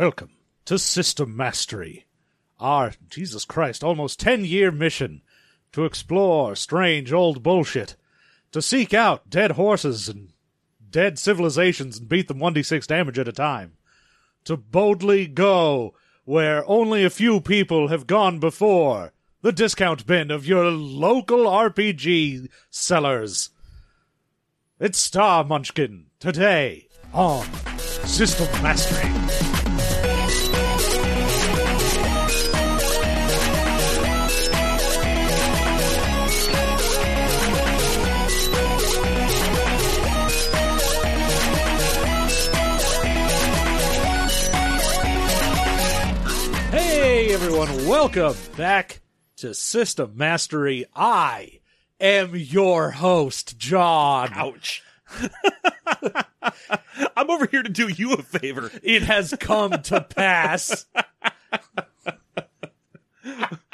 Welcome to System Mastery, our, Jesus Christ, almost 10 year mission to explore strange old bullshit, to seek out dead horses and dead civilizations and beat them 1d6 damage at a time, to boldly go where only a few people have gone before, the discount bin of your local RPG sellers. It's Star Munchkin today on System Mastery. Everyone, welcome back to System Mastery. I am your host, John. Ouch. I'm over here to do you a favor. It has come to pass.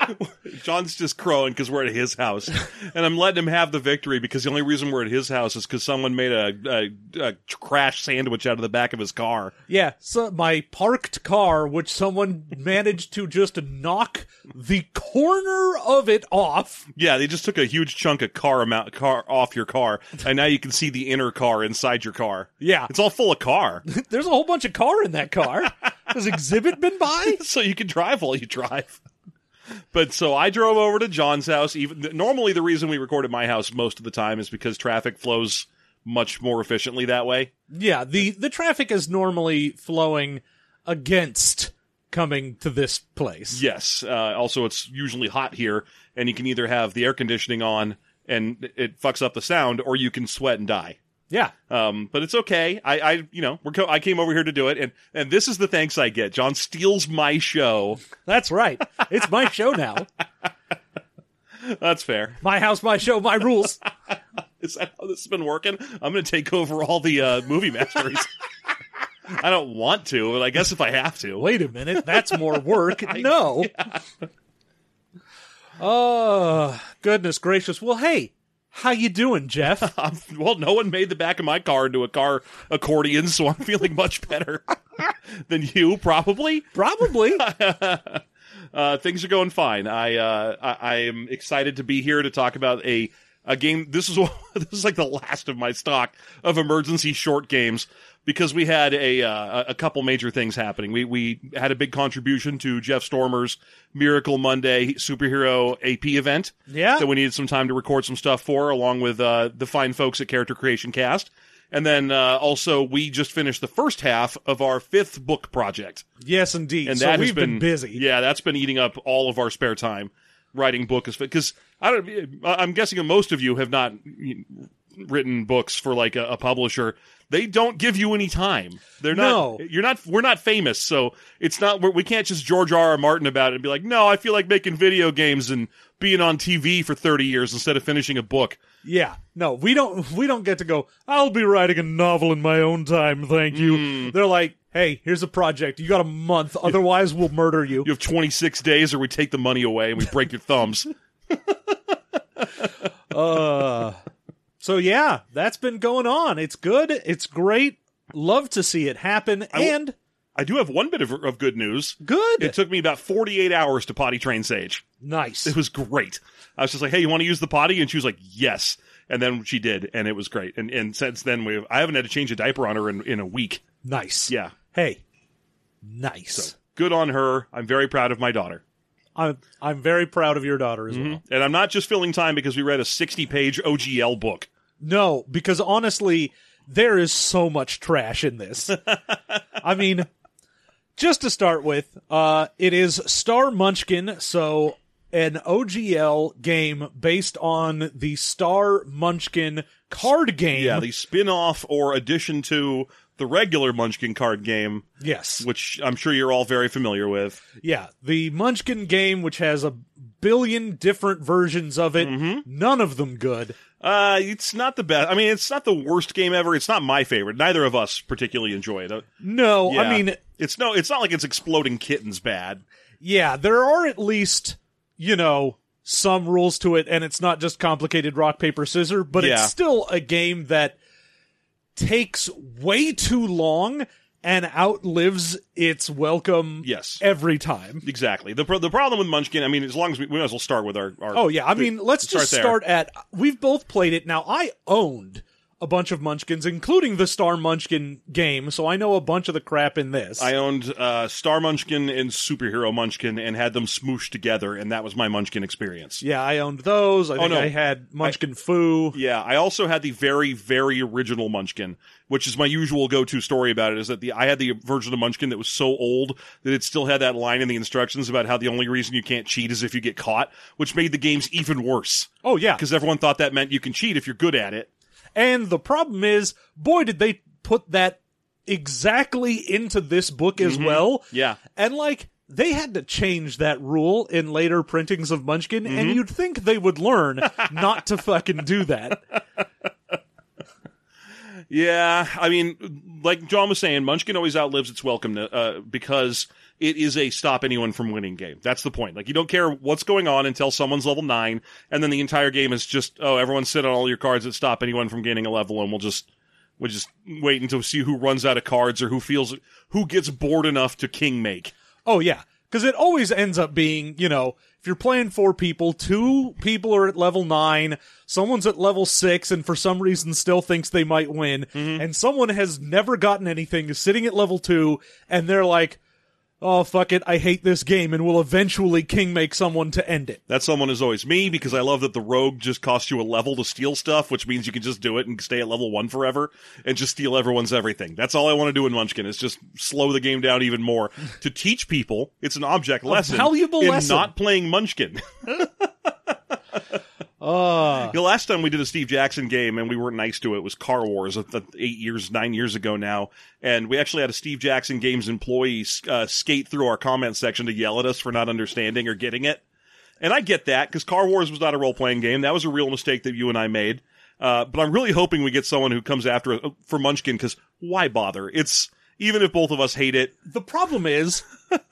John's just crowing because we're at his house, and I'm letting him have the victory because the only reason we're at his house is because someone made a, a, a crash sandwich out of the back of his car. Yeah, so my parked car, which someone managed to just knock the corner of it off. Yeah, they just took a huge chunk of car amount car off your car, and now you can see the inner car inside your car. Yeah, It's all full of car, there's a whole bunch of car in that car. Has Xzibit been by? so you can drive while you drive. But so I drove over to John's house. Even normally, the reason we record at my house most of the time is because traffic flows much more efficiently that way. Yeah, the the traffic is normally flowing against coming to this place. Yes. Uh, also, it's usually hot here, and you can either have the air conditioning on and it fucks up the sound, or you can sweat and die. Yeah. Um, but it's okay. I, I, you know, we're co- I came over here to do it, and and this is the thanks I get. John steals my show. That's right. It's my show now. That's fair. My house, my show, my rules. Is that how this has been working? I'm going to take over all the uh, movie masteries. I don't want to, but I guess if I have to. Wait a minute, that's more work. No. Oh, goodness gracious. Well, hey, how you doing, Jeff? Well, no one made the back of my car into a car accordion, so I'm feeling much better than you, probably. Probably. Uh, things are going fine. I, uh, I I am excited to be here to talk about a a game. This is this is like the last of my stock of emergency short games because we had a uh, a couple major things happening. We we had a big contribution to Jeff Stormer's Miracle Monday superhero AP event. Yeah. that we needed some time to record some stuff for, along with uh, the fine folks at Character Creation Cast. And then uh, also, we just finished the first half of our fifth book project yes, indeed. and so that we've has been, busy. Yeah, that's been eating up all of our spare time writing book is because I don't. I'm guessing most of you have not written books for like a, a publisher. They don't give you any time. They're not. No. You're not. We're not famous, so it's not. We're, we can't just George R. R. Martin about it and be like, no, I feel like making video games and being on TV for 30 years instead of finishing a book. Yeah. No, we don't we don't get to go, I'll be writing a novel in my own time, thank you. Hmm. They're like, "Hey, here's a project. You got a month, otherwise we'll murder you." You have 26 days, or we take the money away and we break your thumbs. Uh So yeah, that's been going on. It's good. It's great. Love to see it happen and I do have one bit of, of good news. good. It took me about 48 hours to potty train Sage. nice. It was great. I was just like, "Hey, you want to use the potty?" And she was like, "Yes." And then she did, and it was great. And and since then, we I haven't had to change a diaper on her in, in a week. nice. Yeah, Hey. Nice. good on her. I'm very proud of my daughter, I'm I'm very proud of your daughter as mm-hmm. well. and I'm not just filling time because we read a 60 page OGL book. No, because honestly, there is so much trash in this. I mean, just to start with, uh, it is Star Munchkin, so an OGL game based on the Star Munchkin card game. Yeah, the spin off or addition to the regular Munchkin card game, yes. which I'm sure you're all very familiar with. Yeah, the Munchkin game, which has a billion different versions of it, Mm-hmm. none of them good. Uh, it's not the best. I mean, it's not the worst game ever. It's not my favorite. Neither of us particularly enjoy it. Uh, No, yeah. I mean, it's no. It's not like it's exploding kittens bad. Yeah, there are at least, you know, some rules to it, and it's not just complicated rock, paper, scissors, but Yeah. it's still a game that takes way too long and outlives its welcome Yes. every time. Exactly. The pro- the problem with Munchkin, I mean, as long as we, we might as well start with our. our Oh yeah, I mean, let's start just there. start at we've both played it. Now I owned a bunch of Munchkins, including the Star Munchkin game, so I know a bunch of the crap in this. I owned uh, Star Munchkin and Superhero Munchkin and had them smooshed together, and that was my Munchkin experience. yeah, I owned those. I think Oh, no. I had Munchkin Fu. Yeah, I also had the very, very original Munchkin, which is my usual go-to story about it. Is that the I had the version of Munchkin that was so old that it still had that line in the instructions about how the only reason you can't cheat is if you get caught, which made the games even worse Oh yeah, because everyone thought that meant you can cheat if you're good at it. And the problem is, boy, did they put that exactly into this book as well. Yeah. And like they had to change that rule in later printings of Munchkin, Mm-hmm. and you'd think they would learn not to fucking do that. Yeah, I mean, like John was saying, Munchkin always outlives its welcome uh, because it is a stop anyone from winning game. That's the point. Like you don't care what's going on until someone's level nine, and then the entire game is just oh, everyone sit on all your cards that stop anyone from gaining a level, and we'll just we'll just wait until we see who runs out of cards or who feels who gets bored enough to king make. Oh yeah, because it always ends up being you know if you're playing four people, two people are at level nine, someone's at level six, and for some reason still thinks they might win, mm-hmm. and someone has never gotten anything, is sitting at level two, and they're like, "Oh fuck it, I hate this game," and will eventually king make someone to end it. That someone is always me because I love that the rogue just costs you a level to steal stuff, which means you can just do it and stay at level one forever and just steal everyone's everything. That's all I want to do in Munchkin is just slow the game down even more to teach people it's an object lesson valuable in lesson. not playing Munchkin. Uh, the last time we did a Steve Jackson game and we weren't nice to it was Car Wars, uh, eight years, nine years ago now, and we actually had a Steve Jackson Games employee uh, skate through our comment section to yell at us for not understanding or getting it. And I get that because Car Wars was not a role playing game. That was a real mistake that you and I made. Uh, but I'm really hoping we get someone who comes after uh, for Munchkin because why bother? It's even if both of us hate it. the problem is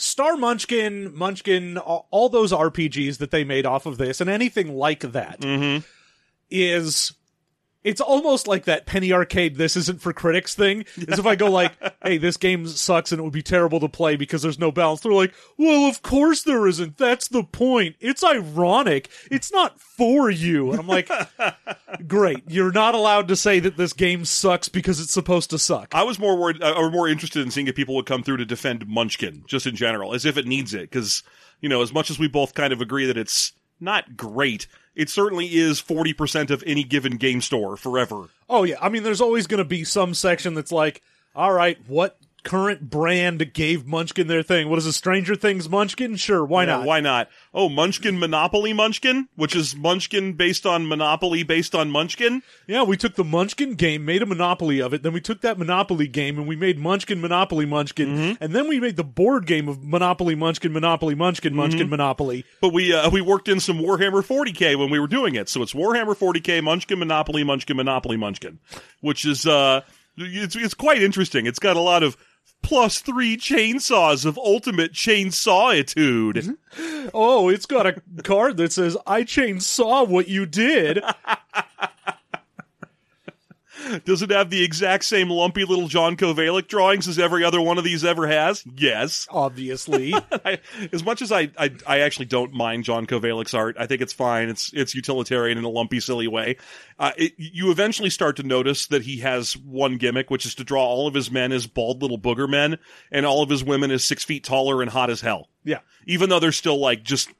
Star Munchkin, Munchkin, all, all those RPGs that they made off of this, and anything like that, mm-hmm. is it's almost like that penny arcade this isn't for critics thing. As if i go like hey this game sucks and it would be terrible to play because there's no balance. They're like well of course there isn't. That's the point. It's ironic. It's not for you. And i'm like great. You're not allowed to say that this game sucks because it's supposed to suck. I was more worried, uh, or more interested in seeing if people would come through to defend Munchkin, just in general, as if it needs it. Because you know, as much as we both kind of agree that it's not great, it certainly is forty percent of any given game store forever. Oh yeah, I mean, there's always going to be some section that's like, all right, what current brand gave Munchkin their thing? What is it, Stranger Things Munchkin? Sure, why Yeah, not? Why not? Oh, Munchkin Monopoly Munchkin, which is Munchkin based on Monopoly based on Munchkin. Yeah, we took the Munchkin game, made a Monopoly of it, then we took that Monopoly game and we made Munchkin Monopoly Munchkin, Mm-hmm. and then we made the board game of Monopoly Munchkin Monopoly Munchkin Munchkin Mm-hmm. Monopoly. But we uh, we worked in some Warhammer 40k when we were doing it, so it's Warhammer 40k Munchkin Monopoly Munchkin Monopoly Munchkin, which is uh it's it's quite interesting. It's got a lot of plus three chainsaws of ultimate chainsaw-itude. Oh, it's got a card that says, I chainsaw what you did. Does it have the exact same lumpy little John Kovalic drawings as every other one of these ever has? Yes. Obviously. I, as much as I, I, I actually don't mind John Kovalic's art. I think it's fine. It's it's utilitarian in a lumpy, silly way. Uh, it, you eventually start to notice that he has one gimmick, which is to draw all of his men as bald little booger men, and all of his women as six feet taller and hot as hell. yeah. Even though they're still like just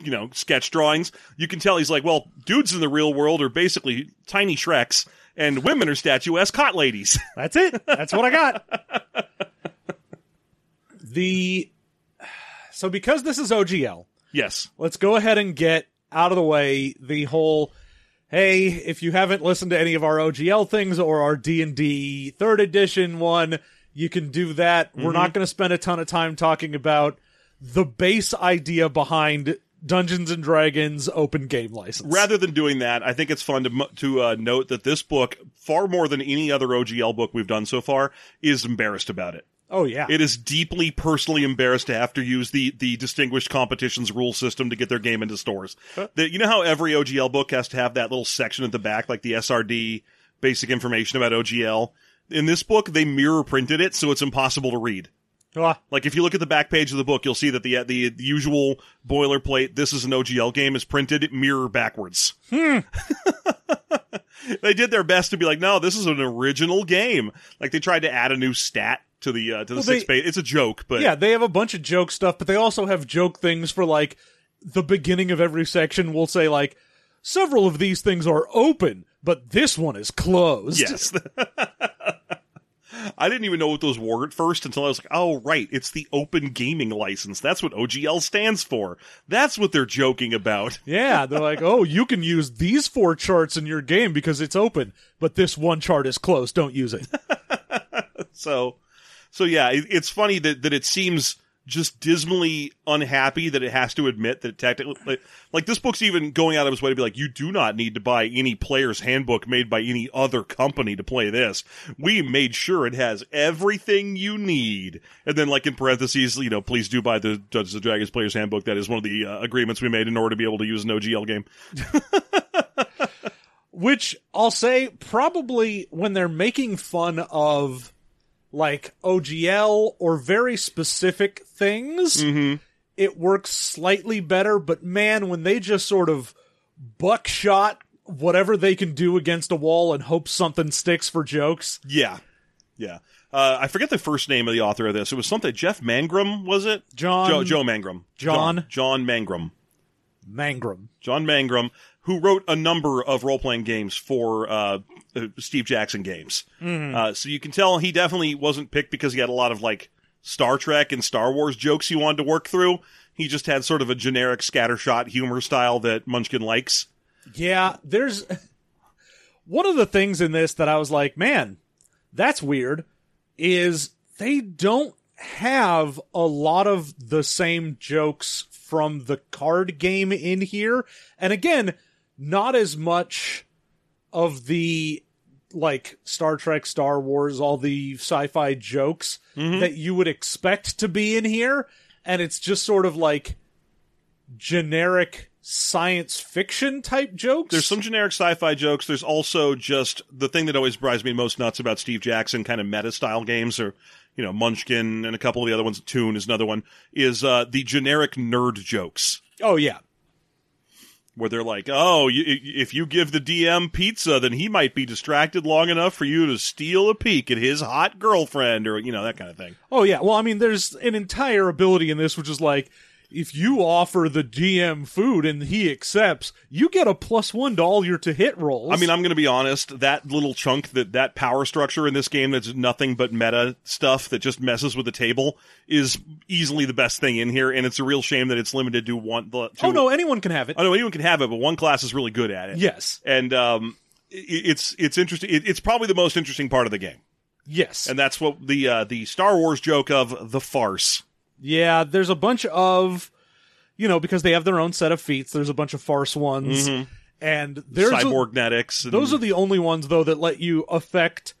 you know sketch drawings, you can tell he's like, well, dudes in the real world are basically tiny Shreks, and women are statuesque hot ladies. That's it. That's what I got. the so because this is OGL, yes. let's go ahead and get out of the way the whole hey, if you haven't listened to any of our OGL things or our D&D 3rd edition one, you can do that. We're mm-hmm. not going to spend a ton of time talking about the base idea behind Dungeons and Dragons open game license. Rather than doing that, I think it's fun to to uh, note that this book, far more than any other OGL book we've done so far, is embarrassed about it. oh yeah. It is deeply personally embarrassed to have to use the the distinguished competitions rule system to get their game into stores. The- you know how every OGL book has to have that little section at the back, like the SRD basic information about OGL. In this book, they mirror printed it, so it's impossible to read. Ah, Like if you look at the back page of the book, you'll see that the the, usual boilerplate "This is an OGL game" is printed mirror backwards. they did their best to be like, no, this is an original game. Like they tried to add a new stat to the uh, to the Well, six they- page. It's a joke, but yeah, they have a bunch of joke stuff, but they also have joke things for like the beginning of every section. We'll say like several of these things are open, but this one is closed. yes. I didn't even know what those were at first until I was like, oh, right, it's the Open Gaming License. That's what OGL stands for. That's what they're joking about. Yeah, they're like, oh, you can use these four charts in your game because it's open, but this one chart is closed. Don't use it. So, so yeah, it, it's funny that, that it seems just dismally unhappy that it has to admit that technically, like, like this book's even going out of its way to be like, you do not need to buy any player's handbook made by any other company to play this. We made sure it has everything you need. And then like in parentheses, you know, please do buy the Dungeons and Dragons player's handbook. That is one of the uh, agreements we made in order to be able to use an OGL game. Which I'll say probably when they're making fun of like OGL or very specific things, it works slightly better. But man, when they just sort of buckshot whatever they can do against a wall and hope something sticks for jokes. Yeah. Yeah. Uh, I forget the first name of the author of this. It was something Jeff Mangrum, was it? John Joe, Joe Mangrum. John? John Mangrum. Mangrum. John Mangrum, who wrote a number of role playing games for uh, Steve Jackson games. Uh, so you can tell he definitely wasn't picked because he had a lot of like Star Trek and Star Wars jokes he wanted to work through. He just had sort of a generic scattershot humor style that Munchkin likes. Yeah, there's one of the things in this that I was like, man, that's weird, is they don't have a lot of the same jokes from the card game in here. And again, not as much of the like Star Trek, Star Wars, all the sci-fi jokes that you would expect to be in here. And it's just sort of like generic science fiction type jokes. There's some generic sci-fi jokes. There's also just the thing that always drives me most nuts about Steve Jackson kind of meta style games or you know Munchkin and a couple of the other ones. Toon is another one. Is uh, the generic nerd jokes Oh yeah. Where they're like, "Oh, you, if you give the DM pizza, then he might be distracted long enough for you to steal a peek at his hot girlfriend," or you know that kind of thing. Oh yeah. Well, I mean, there's an entire ability in this which is like, if you offer the DM food and he accepts, you get a plus one to all your to hit rolls. I mean, I'm going to be honest. That little chunk, that that power structure in this game, that's nothing but meta stuff that just messes with the table, is easily the best thing in here. And it's a real shame that it's limited to one. To, oh no, anyone can have it. I know anyone can have it, but one class is really good at it. Yes. and um, it's it's interesting. It, it's probably the most interesting part of the game, Yes. and that's what the uh, the Star Wars joke of the farce. Yeah. There's a bunch of, you know, because they have their own set of feats. There's a bunch of farce ones, mm-hmm. and there's a- and- those are the only ones though that let you affect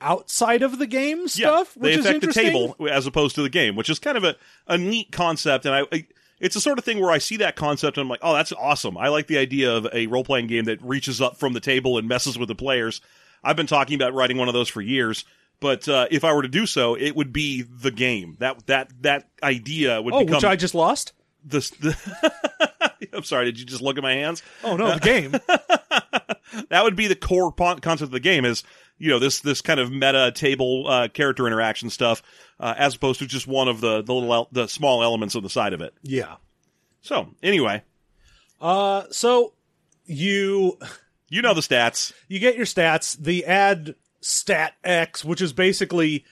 outside of the game stuff, Yeah, which they is affect the table as opposed to the game, which is kind of a, a neat concept. And I, I, it's the sort of thing where I see that concept and I'm like, oh, that's awesome. I like the idea of a role playing game that reaches up from the table and messes with the players. I've been talking about writing one of those for years. But uh, if I were to do so, it would be the game. That that that idea would be. Oh, become which I just lost. the. the I'm sorry. Did you just look at my hands? Oh no, the game. that would be the core concept of the game is you know this this kind of meta table uh, character interaction stuff uh, as opposed to just one of the the little el- the small elements on the side of it yeah. so anyway Uh, so you you know the stats you get your stats. The add stat X, which is basically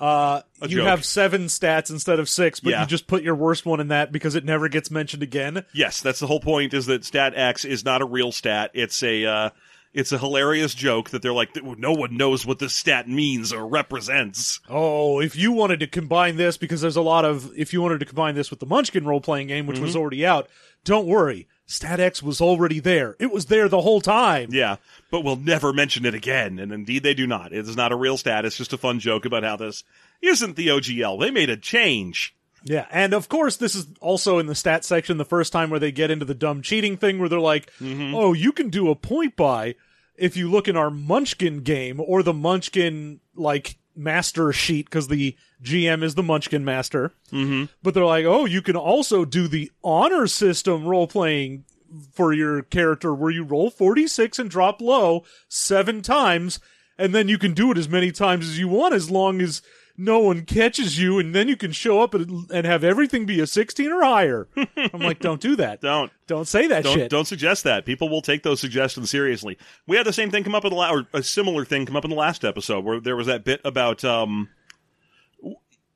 uh, A you joke. have seven stats instead of six, but Yeah. you just put your worst one in that because it never gets mentioned again. yes that's the whole point is that stat x is not a real stat it's a uh, it's a hilarious joke that they're like no one knows what this stat means or represents Oh, if you wanted to combine this, because there's a lot of, if you wanted to combine this with the Munchkin role playing game, which Mm-hmm. was already out, don't worry. Stat X was already there. It was there the whole time. yeah but we'll never mention it again and indeed they do not it is not a real stat it's just a fun joke about how this isn't the ogl they made a change Yeah, and of course, this is also in the stat section the first time where they get into the dumb cheating thing where they're like, mm-hmm. oh, you can do a point buy if you look in our Munchkin game or the Munchkin like master sheet because the GM is the Munchkin master. Mm-hmm. But they're like, oh, you can also do the honor system role playing for your character where you roll 46 and drop low seven times, and then you can do it as many times as you want as long as no one catches you, and then you can show up and, and have everything be a 16 or higher. I'm like, don't do that. Don't. Don't say that Don't, shit. don't suggest that. People will take those suggestions seriously. We had the same thing come up in the la- or a similar thing come up in the last episode where there was that bit about um,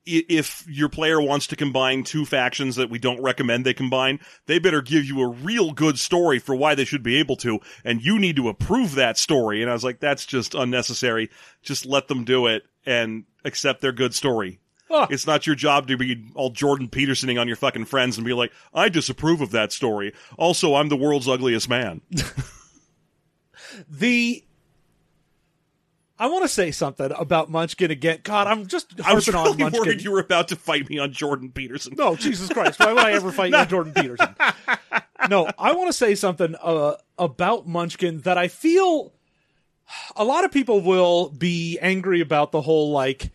if your player wants to combine two factions that we don't recommend they combine, they better give you a real good story for why they should be able to, and you need to approve that story. And I was like, that's just unnecessary. Just let them do it and accept their good story. Ah. It's not your job to be all Jordan Petersoning on your fucking friends and be like, I disapprove of that story. Also, I'm the world's ugliest man. the I want to say something about Munchkin again. God, I'm just I was harping on Munchkin. worried you were about to fight me on Jordan Peterson. No, Jesus Christ! Why would I ever fight you, Jordan Peterson? No, I want to say something uh, about Munchkin that I feel a lot of people will be angry about the whole like,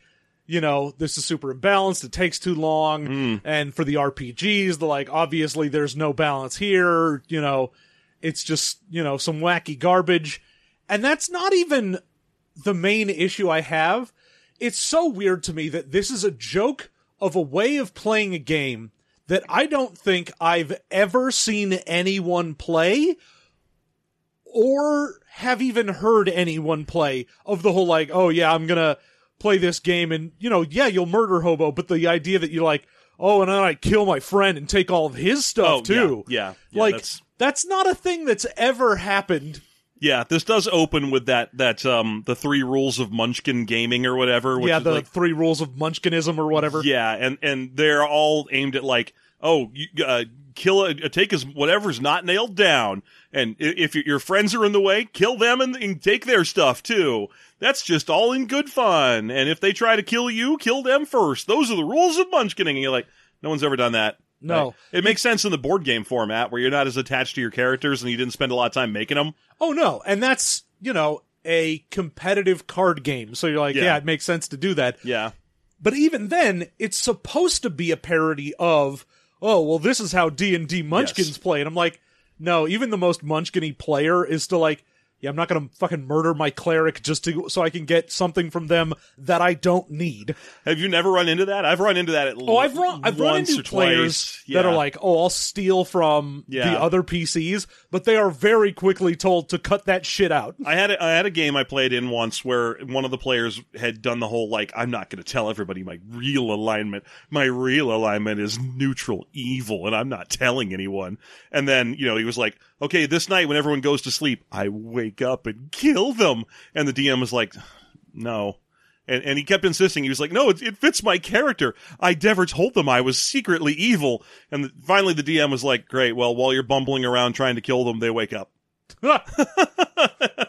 you know, this is super imbalanced. It takes too long, hmm. and for the RPGs, the like, obviously there's no balance here. You know, it's just you know some wacky garbage, and that's not even the main issue I have. It's so weird to me that this is a joke of a way of playing a game that I don't think I've ever seen anyone play or have even heard anyone play of the whole like, oh yeah, I'm gonna play this game and you know, yeah, you'll murder hobo, but the idea that you're like, oh, and then I kill my friend and take all of his stuff Oh, too. yeah, yeah, yeah, like that's- that's not a thing that's ever happened. Yeah, this does open with that that um the three rules of Munchkin gaming or whatever. Which yeah, the like, three rules of Munchkinism or whatever. yeah, and and they're all aimed at like, oh, you, uh, kill a, take as whatever's not nailed down, and if your- friends are in the way, kill them and, and take their stuff too. That's just all in good fun. And if they try to kill you, kill them first. Those are the rules of Munchkining. And you're like, no one's ever done that. No. Right? It makes sense in the board game format where you're not as attached to your characters and you didn't spend a lot of time making them. Oh no, and that's you know a competitive card game, so you're like, Yeah. yeah, it makes sense to do that. Yeah. But even then, it's supposed to be a parody of, oh well, this is how D and D Munchkins Yes. play, and I'm like, no, even the most Munchkin-y player is still like. Yeah, I'm not gonna fucking murder my cleric just to so I can get something from them that I don't need. Have you never run into that? I've run into that at least. Oh, I've run I've run into players twice. that are like, oh, I'll steal from Yeah. the other PCs, but they are very quickly told to cut that shit out. I had a, I had a game I played in once where one of the players had done the whole like I'm not going to tell everybody my real alignment. My real alignment is neutral evil, and I'm not telling anyone. And then you know he was like, okay, this night when everyone goes to sleep, I wake up and kill them. And the DM was like, no. And, and he kept insisting. He was like, "No, it, it fits my character. I never told them I was secretly evil." And the, finally, the DM was like, "Great. Well, while you're bumbling around trying to kill them, they wake up."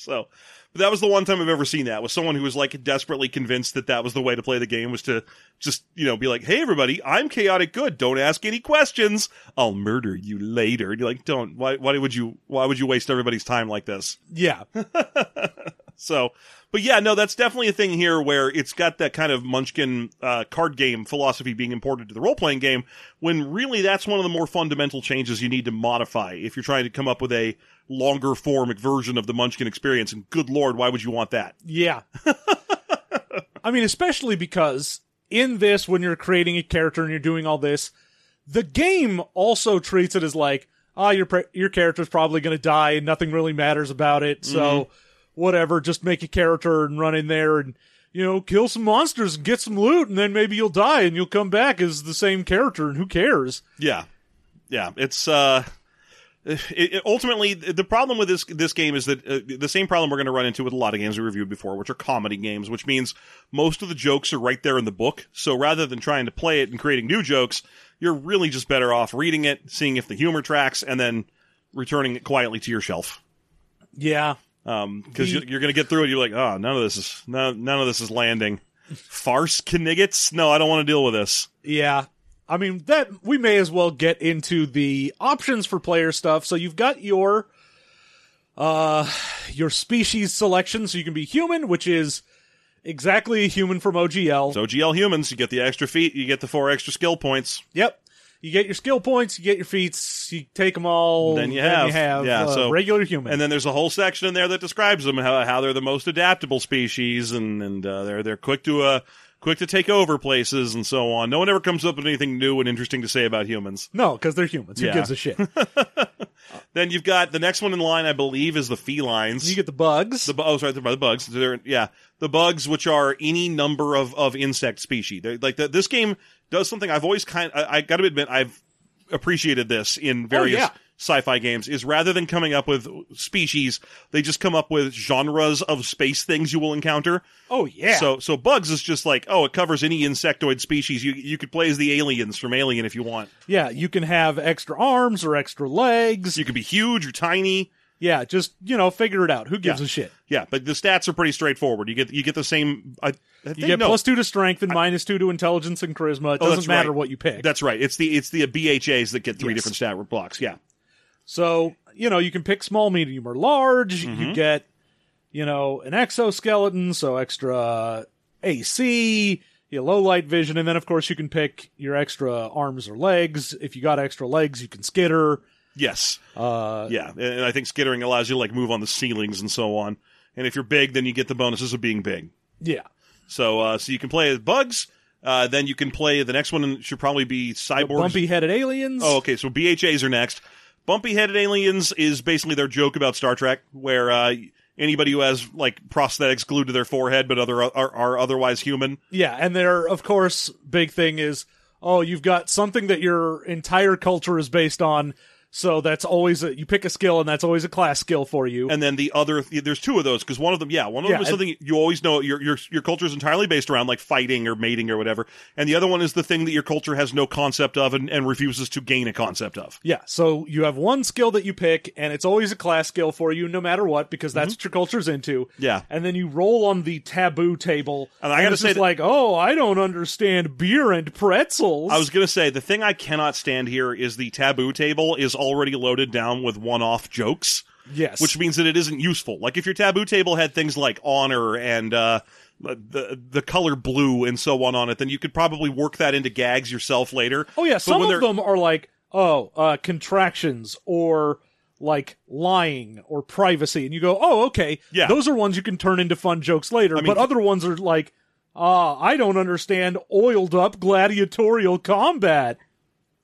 So, but that was the one time I've ever seen that was someone who was like desperately convinced that that was the way to play the game was to just, you know, be like, Hey, everybody, I'm chaotic good. Don't ask any questions. I'll murder you later. And you're like, don't, why, why would you, why would you waste everybody's time like this? Yeah, So, but yeah, no, that's definitely a thing here where it's got that kind of Munchkin uh, card game philosophy being imported to the role playing game. When really, that's one of the more fundamental changes you need to modify if you're trying to come up with a longer form version of the Munchkin experience. And good lord, why would you want that? Yeah. I mean, especially because in this, when you're creating a character and you're doing all this, the game also treats it as like, ah, your pre- your character's probably going to die and nothing really matters about it. So, whatever, just make a character and run in there and you know kill some monsters and get some loot, and then maybe you'll die and you'll come back as the same character, and who cares? Yeah, yeah. It's uh, it, it- ultimately the problem with this this game is that uh, the same problem we're going to run into with a lot of games we reviewed before, which are comedy games, which means most of the jokes are right there in the book. So rather than trying to play it and creating new jokes, you're really just better off reading it, seeing if the humor tracks, and then returning it quietly to your shelf. Yeah, because you, you're going to get through it. You're like, oh, none of this is none, none of this is landing. Farce kniggets? No, I don't want to deal with this. Yeah. I mean, that we may as well get into the options for player stuff. So you've got your Uh, your species selection, so you can be human, which is exactly a human from OGL. So OGL humans, you get the extra feat, you get the four extra skill points. Yep. You get your skill points, you get your feats, you take them all. Then you have- yeah, uh, so- regular human. And then there's a whole section in there that describes them how, how they're the most adaptable species and and uh, they're they're quick to uh quick to take over places and so on. No one ever comes up with anything new and interesting to say about humans. no, because they're humans. Who Yeah. gives a shit? Then you've got the next one in line, I believe, is the felines. you get the bugs. The bu- oh, sorry, by the bugs. They're yeah, the bugs, which are any number of of insect species. They're, like the, this game does something I've always kind. I, I got to admit, I've appreciated this in oh, various yeah. sci-fi games. Is rather than coming up with species, they just come up with genres of space things you will encounter. oh yeah. So so bugs is just like oh, it covers any insectoid species. You you could play as the aliens from Alien if you want. yeah, you can have extra arms or extra legs. You could be huge or tiny. Yeah, just you know, figure it out. Who gives Yeah. a shit? Yeah, but the stats are pretty straightforward. You get you get the same. I, I You get no. plus two to strength and minus two to intelligence and charisma. It Oh, doesn't matter right. what you pick. That's right. It's the it's the BHAs that get three Yes. different stat blocks. Yeah. So, you know, you can pick small, medium, or large. Mm-hmm. You get, you know, an exoskeleton, so extra AC, you low light vision, and then of course you can pick your extra arms or legs. If you got extra legs, you can skitter. Yes. Uh, Yeah. And I think skittering allows you to like move on the ceilings and so on. And if you're big, then you get the bonuses of being big. yeah. So uh, so you can play as bugs. Uh, then you can play the next one should probably be cyborgs. Bumpy headed aliens. Oh, okay. So BHAs are next. Bumpy headed aliens is basically their joke about Star Trek, where uh, anybody who has like prosthetics glued to their forehead but other are, are otherwise human. Yeah, and their of course big thing is oh, you've got something that your entire culture is based on. So that's always a, you pick a skill, and that's always a class skill for you. and then the other there's two of those because one of them yeah one of Yeah, them is something you always know your your your culture is entirely based around like fighting or mating or whatever and the other one is the thing that your culture has no concept of and, and refuses to gain a concept of Yeah, so you have one skill that you pick, and it's always a class skill for you, no matter what, because that's what your culture's into. Mm-hmm. Yeah. and then you roll on the taboo table, And I gotta say that- like, oh, I don't understand beer and pretzels. I was gonna say the thing I cannot stand here is the taboo table is already loaded down with one-off jokes, yes, which means that it isn't useful. Like if your taboo table had things like honor and uh, the the color blue and so on on it, then you could probably work that into gags yourself later. oh yeah, But some of them are like, oh, uh, contractions or like lying or privacy, and you go, oh, okay, Yeah. those are ones you can turn into fun jokes later. mean- but other ones are like, ah, I don't understand oiled up gladiatorial combat.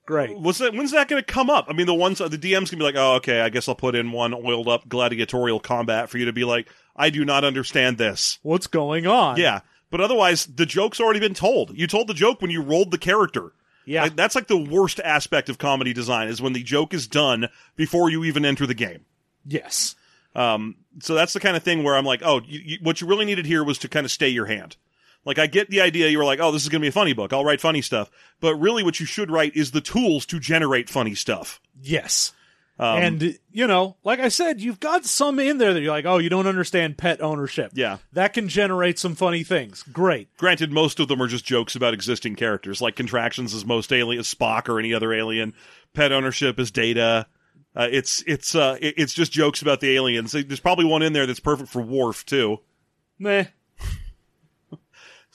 Great. What's that, when's that going to come up? I mean, the ones the DM's gonna be like, "Oh, okay, I guess I'll put in one oiled up gladiatorial combat for you to be like, I do not understand this." What's going on? Yeah, but otherwise, the joke's already been told. You told the joke when you rolled the character. Yeah. Like, that's like the worst aspect of comedy design is when the joke is done before you even enter the game. Yes. Um, so that's the kind of thing where I'm like, oh, you, you, what you really needed here was to kind of stay your hand. Like, I get the idea. You were like, oh, this is going to be a funny book. I'll write funny stuff. But really, what you should write is the tools to generate funny stuff. Yes. Um, and you know, like I said, you've got some in there that you're like, oh, you don't understand pet ownership. Yeah. That can generate some funny things. Great. Granted, most of them are just jokes about existing characters, like contractions is most alien, Spock or any other alien. Pet ownership is Data. Uh, it's it's uh, it's just jokes about the aliens. There's probably one in there that's perfect for Worf too. Meh.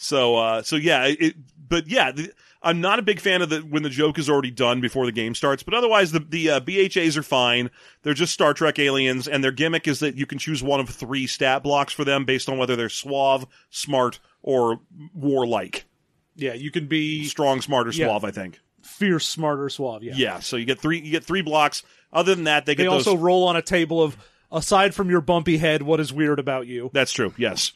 So uh, so yeah, it, but yeah, the, I'm not a big fan of the when the joke is already done before the game starts. But otherwise, the the uh, BHAs are fine. They're just Star Trek aliens, and their gimmick is that you can choose one of three stat blocks for them based on whether they're suave, smart, or warlike. Yeah, you can be Strong, smart, or Yeah. suave. I think. fierce, smart, or suave. Yeah. Yeah, so you get three. You get three blocks. Other than that, they They those. also roll on a table of aside from your bumpy head, what is weird about you? That's true. Yes.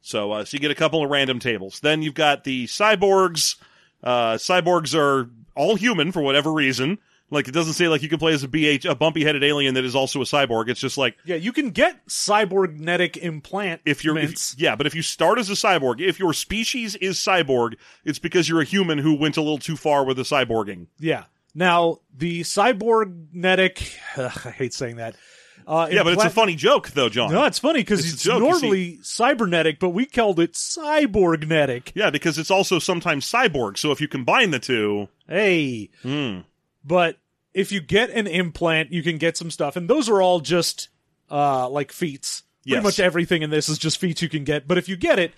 So, uh, so you get a couple of random tables. Then you've got the cyborgs. Uh, cyborgs are all human for whatever reason. Like it doesn't say like you can play as a BH, a bumpy headed alien that is also a cyborg. It's just like Yeah, you can get cyborgnetic implant. if you're, if, yeah, but if you start as a cyborg, if your species is cyborg, it's because you're a human who went a little too far with the cyborging. yeah. Now the cyborgnetic. Ugh, I hate saying that. Uh, Yeah, but it's a funny joke though, John. No, it's funny because It's it's, joke, normally cybernetic, but we called it cyborgnetic. Yeah, because it's also sometimes cyborg. So if you combine the two, Hey, hmm. but if you get an implant, you can get some stuff, and those are all just uh, like feats. Pretty Yes. much everything in this is just feats you can get. But if you get it,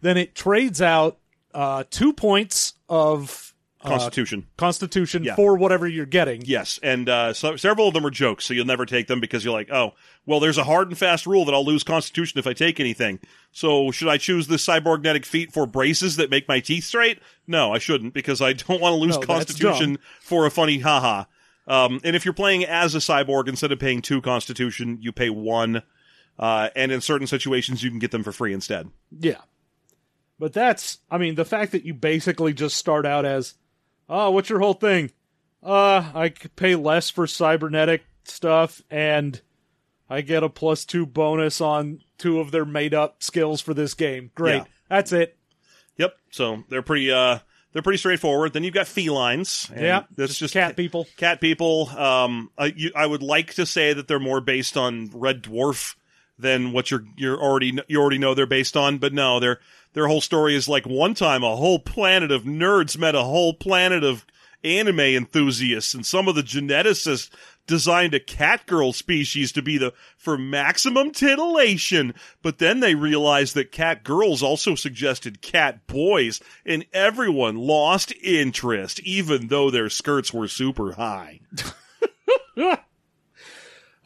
then it trades out uh, two points of uh, Constitution. Constitution Yeah. for whatever you're getting. Yes, and uh, so, several of them are jokes, so you'll never take them because you're like, oh, well, there's a hard and fast rule that I'll lose Constitution if I take anything. So should I choose this cyborgnetic feat for braces that make my teeth straight? No, I shouldn't because I don't want to lose No, Constitution for a funny haha. Um, and if you're playing as a cyborg, instead of paying two Constitution, you pay one. Uh, and in certain situations, you can get them for free instead. Yeah. But that's, I mean, the fact that you basically just start out as, oh, what's your whole thing? Uh, I pay less for cybernetic stuff and I get a plus two bonus on two of their made up skills for this game. Great. Yeah. That's it. Yep. So they're pretty. Uh, they're pretty straightforward. Then you've got felines. yeah. That's just, cat people. cat people. Um, I, you, I would like to say that they're more based on Red Dwarf than what you're you're already you already know they're based on. But no, their their whole story is like one time a whole planet of nerds met a whole planet of anime enthusiasts, and some of the geneticists designed a catgirl species to be the for maximum titillation. But then they realized that cat girls also suggested cat boys, and everyone lost interest, even though their skirts were super high.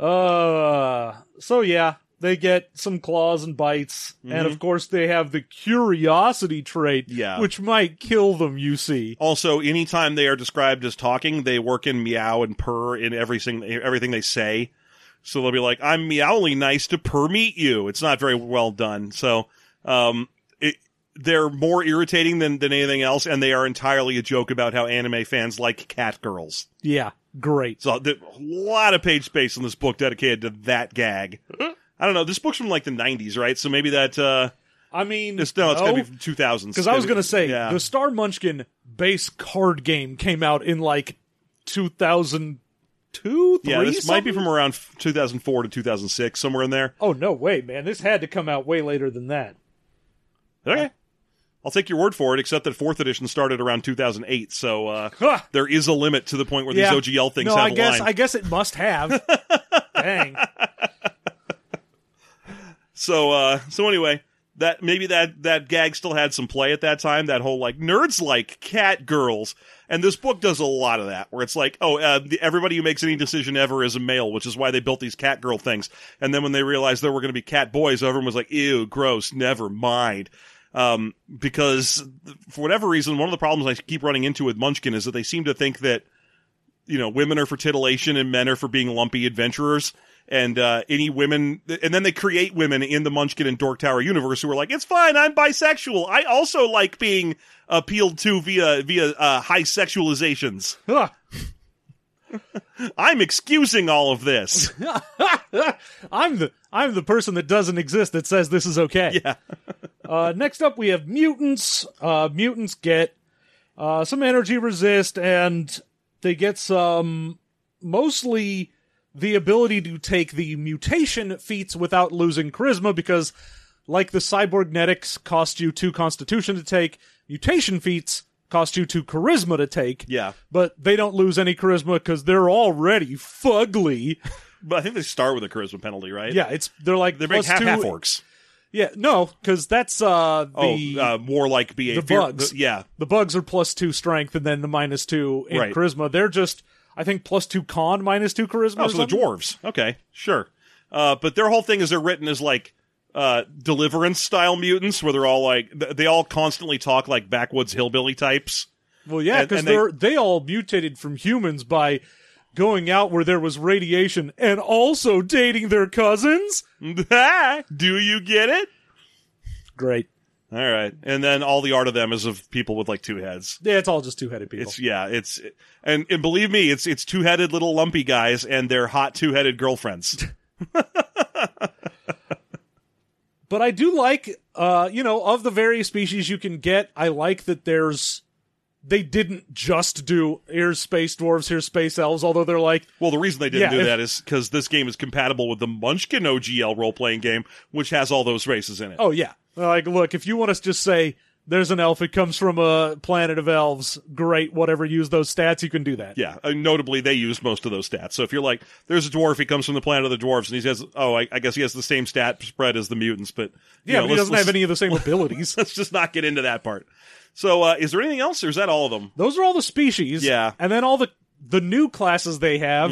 Uh, so yeah, they get some claws and bites, and of course they have the curiosity trait, Yeah. which might kill them. You see, Also, anytime they are described as talking, they work in meow and purr in everything everything they say. So they'll be like, "I'm meowly nice to purr meet you." It's not very well done. So, um, it, they're more irritating than than anything else, and they are entirely a joke about how anime fans like cat girls. yeah, great. So a lot of page space in this book dedicated to that gag. I don't know. This book's from like the '90s, right? So maybe that. uh I mean, it's, No, it's gotta be 2000s. because I was gonna say yeah. the Star Munchkin base card game came out in like 2002, Yeah, this might be from around 2004 to 2006, somewhere in there. Oh no, way, man! This had to come out way later than that. Okay. I'll take your word for it, except that fourth edition started around 2008, so uh, Huh. there is a limit to the point where Yeah. these OGL things no, have I a guess. I guess it must have. Dang. So, uh, so anyway, that maybe that that gag still had some play at that time. That whole like nerds like cat girls, and this book does a lot of that, where it's like, oh, uh, the, everybody who makes any decision ever is a male, which is why they built these cat girl things. And then when they realized there were going to be cat boys, everyone was like, ew, gross, never mind. Um, because for whatever reason, one of the problems I keep running into with Munchkin is that they seem to think that you know, women are for titillation and men are for being lumpy adventurers. And uh, any women, and then they create women in the Munchkin and Dork Tower universe who are like, "It's fine, I'm bisexual. I also like being appealed to via via uh, high sexualizations. I'm excusing all of this." I'm the I'm the person that doesn't exist that says this is okay. yeah, Uh, next up, we have mutants. Uh, mutants get uh, some energy resist, and they get some mostly the ability to take the mutation feats without losing charisma because, like the cyborgnetics, cost you two constitution to take. Mutation feats cost you two charisma to take. yeah. But they don't lose any charisma because they're already fugly. But I think they start with a charisma penalty, right? Yeah, it's they're like they're plus half two- half orcs. Yeah, no, because that's uh the oh, uh, more like be a the fear- bugs. the- yeah, the bugs are plus two strength and then the minus two in Right. charisma. They're just I think plus two con, minus two charisma. Oh, so the dwarves. Okay, sure. Uh, but their whole thing is they're written as like uh, deliverance style mutants, where they're all like th- they all constantly talk like backwoods hillbilly types. Well, yeah, because they- they're they all mutated from humans by going out where there was radiation and also dating their cousins. Do you get it? Great. All right, and then all the art of them is of people with like two heads. Yeah, it's all just two headed people. It's yeah, it's and, and believe me, it's it's two headed little lumpy guys and their hot two headed girlfriends. But I do like, uh, you know, of the various species you can get, I like that there's. They didn't just do here's space dwarves, here's space elves, although they're like, Well, the reason they didn't Yeah, do if- that is because this game is compatible with the Munchkin OGL role playing game, which has all those races in it. oh yeah, like look, if you want us to just say There's an elf. It comes from a planet of elves. Great. Whatever. Use those stats. You can do that. Yeah, notably they use most of those stats. So if you're like, there's a dwarf, he comes from the planet of the dwarves, and he has, oh, I, I guess he has the same stat spread as the mutants, but Yeah, know, but he doesn't have any of the same abilities. Let's just not get into that part. So, uh, is there anything else, or is that all of them? Those are all the species. Yeah. And then all the the new classes they have.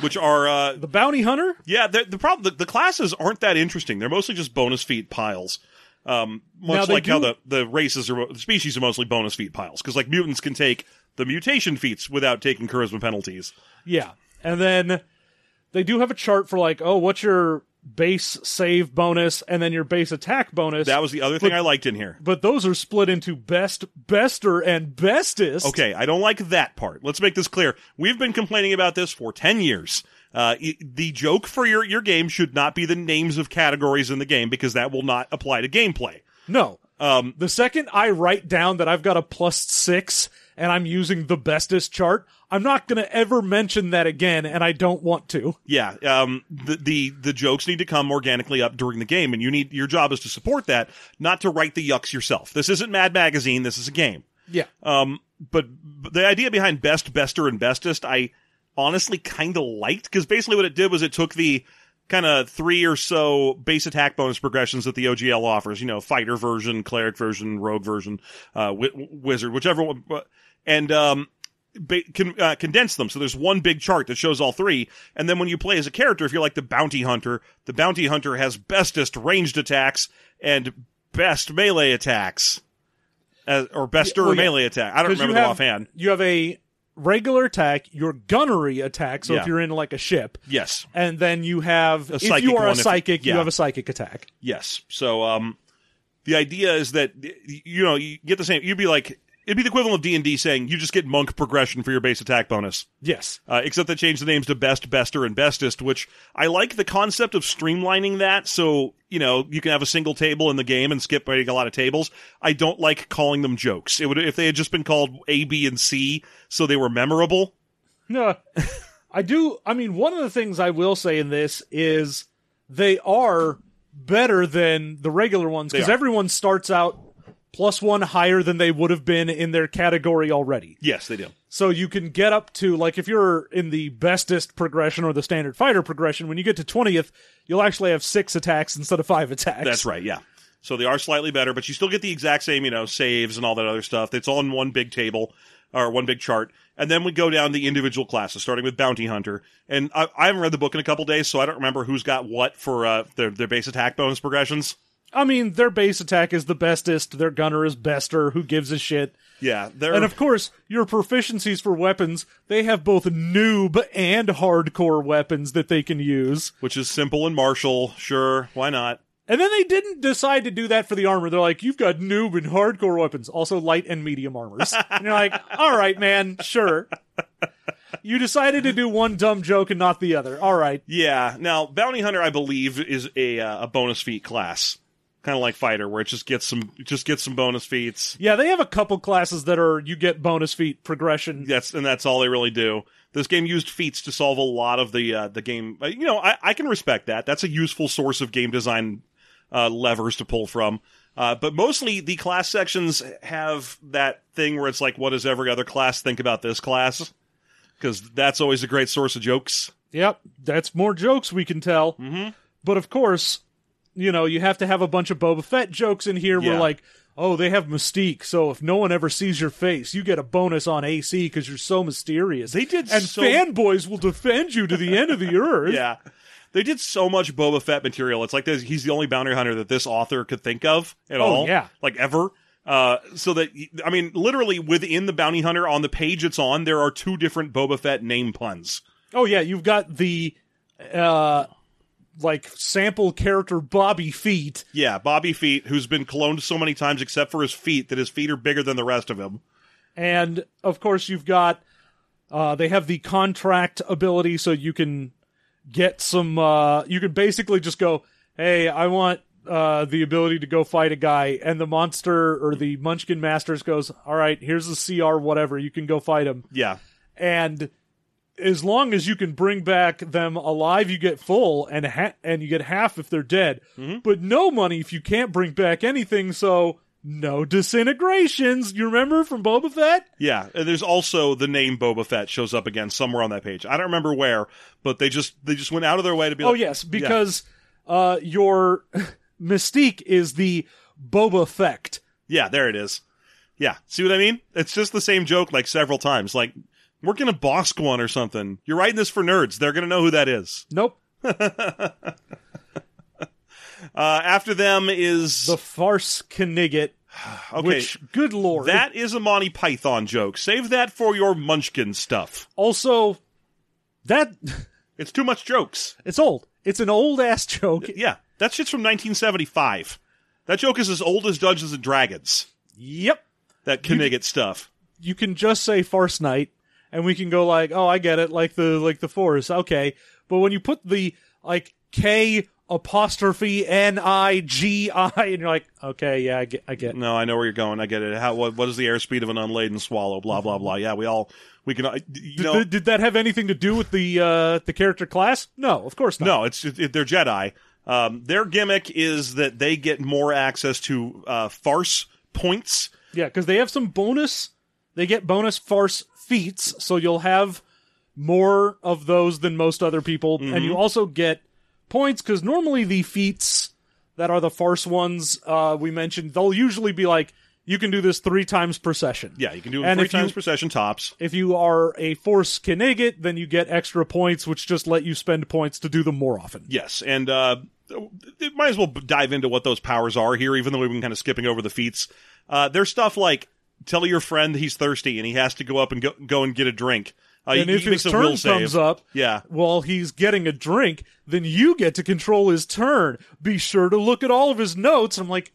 Which are, uh, The bounty hunter. yeah, the, the problem, the, the classes aren't that interesting. They're mostly just bonus feat piles. Um, much like how the, the races are, the species are mostly bonus feat piles. Because, like, mutants can take the mutation feats without taking charisma penalties. Yeah. And then they do have a chart for like, oh, what's your base save bonus and then your base attack bonus. That was the other thing But- I liked in here. but those are split into best, bester, and bestest. Okay, I don't like that part. Let's make this clear. We've been complaining about this for 10 years. Uh, the joke for your, your game should not be the names of categories in the game because that will not apply to gameplay. No. Um, The second I write down that I've got a plus six and I'm using the bestest chart, I'm not going to ever mention that again, and I don't want to. yeah, um, the, the, the jokes need to come organically up during the game and you need, your job is to support that, not to write the yucks yourself. This isn't Mad Magazine, this is a game. Yeah. Um, but, but the idea behind best, bester, and bestest, I honestly kind of liked because basically what it did was it took the kind of three or so base attack bonus progressions that the OGL offers. You know, fighter version, cleric version, rogue version, uh, wi- wizard, whichever one, and um. Ba- con- uh, condense them so there's one big chart that shows all three and then when you play as a character if you're like the bounty hunter the bounty hunter has bestest ranged attacks and best melee attacks uh, or bester well, yeah. melee attack i don't remember them have, offhand You have a regular attack, your gunnery attack, so Yeah. if you're in like a ship, Yes, and then you have, if you are a if- psychic, yeah. you have a psychic attack. yes. So, um, the idea is that you know you get the same. You'd be like it'd be the equivalent of D and D saying you just get monk progression for your base attack bonus. Yes. Uh, except they changed the names to best, bester, and bestest, which I like the concept of streamlining that. So you know you can have a single table in the game and skip writing a lot of tables. I don't like calling them jokes. It would if they had just been called A, B, and C, so they were memorable. No. I do. I mean, one of the things I will say in this is they are better than the regular ones because everyone starts out plus one higher than they would have been in their category already. Yes, they do. So you can get up to like if you're in the bestest progression or the standard fighter progression, when you get to twentieth, you'll actually have six attacks instead of five attacks. That's right, yeah. So they are slightly better, but you still get the exact same, you know, saves and all that other stuff. It's all in one big table or one big chart. And then we go down the individual classes, starting with Bounty Hunter. And I, I haven't read the book in a couple days, so I don't remember who's got what for uh, their their base attack bonus progressions. I mean, their base attack is the bestest, their gunner is bester, who gives a shit? Yeah, they're And of course, your proficiencies for weapons, they have both noob and hardcore weapons that they can use. which is simple and martial. Sure, why not? And then they didn't decide to do that for the armor. They're like, you've got noob and hardcore weapons, also light and medium armors. and you're like, all right, man, sure. You decided to do one dumb joke and not the other. All right. Yeah. Now, Bounty Hunter, I believe, is a uh, a bonus feat class, kind of like Fighter, where it just gets some just gets some bonus feats. Yeah, they have a couple classes that are you get bonus feat progression. That's and that's all they really do. This game used feats to solve a lot of the uh, the game. You know, I, I can respect that. That's a useful source of game design uh, levers to pull from. Uh, but mostly the class sections have that thing where it's like, what does every other class think about this class? Because that's always a great source of jokes. Yep, that's more jokes we can tell. Mm-hmm. But of course, you know, you have to have a bunch of Boba Fett jokes in here where Yeah. like, oh, they have mystique, so if no one ever sees your face, you get a bonus on AC because you're so mysterious. They did and so- fanboys will defend you to the end of the earth. Yeah. They did so much Boba Fett material. It's like this, he's the only bounty hunter that this author could think of at Oh, all. yeah. Like ever. Uh, so that, I mean, literally within the bounty hunter on the page it's on, there are two different Boba Fett name puns. Oh yeah, you've got the uh like sample character Bobby Feet. Yeah, Bobby Feet, who's been cloned so many times except for his feet that his feet are bigger than the rest of him. And of course, you've got uh, they have the contract ability, so you can get some. Uh, you can basically just go, "Hey, I want uh, the ability to go fight a guy," and the monster or the Munchkin Masters goes, "All right, here's the CR, whatever. You can go fight him." Yeah. And as long as you can bring back them alive, you get full, and ha- and you get half if they're dead. But no money if you can't bring back anything. So no disintegrations. You remember from Boba Fett? Yeah, and there's also the name Boba Fett shows up again somewhere on that page. I don't remember where, but they just they just went out of their way to be Oh like, yes, because uh, your mystique is the Boba Fett. yeah, there it is. Yeah, see what I mean? It's just the same joke like several times. Like work in a Bossk one or something. You're writing this for nerds. They're gonna know who that is. Nope, Uh, after them is the farce Knigget. okay. Which, good lord, that is a Monty Python joke. Save that for your Munchkin stuff. also that It's too much jokes. it's old. It's an old ass joke. Yeah, that shit's from 1975. That joke is as old as Dungeons and Dragons. Yep. That Knigget stuff. you can just say farce night and we can go like oh i get it like the like the force okay but when you put the like k apostrophe n i g i and you're like okay yeah i get i get No, I know where you're going. I get it. How? What, what is the airspeed of an unladen swallow? Blah blah blah. Yeah, we all we can. uh, You did, know, did, did that have anything to do with the uh the character class no of course not no, it's it, they're Jedi. Um, their gimmick is that they get more access to uh, farce points. yeah because they have some bonus they get bonus farce feats so you'll have more of those than most other people and you also get points because normally the feats that are the farce ones uh, we mentioned they'll usually be like you can do this three times per session Yeah, you can do it And three if you- times per session tops. if you are a force Knigget, then you get extra points which just let you spend points to do them more often Yes, and uh, it might as well dive into what those powers are here, even though we've been kind of skipping over the feats. Uh, there's stuff like tell your friend he's thirsty and he has to go up and go, go and get a drink. Uh, and if he his makes a will turn comes up yeah, while he's getting a drink, then you get to control his turn. Be sure to look at all of his notes. I'm like,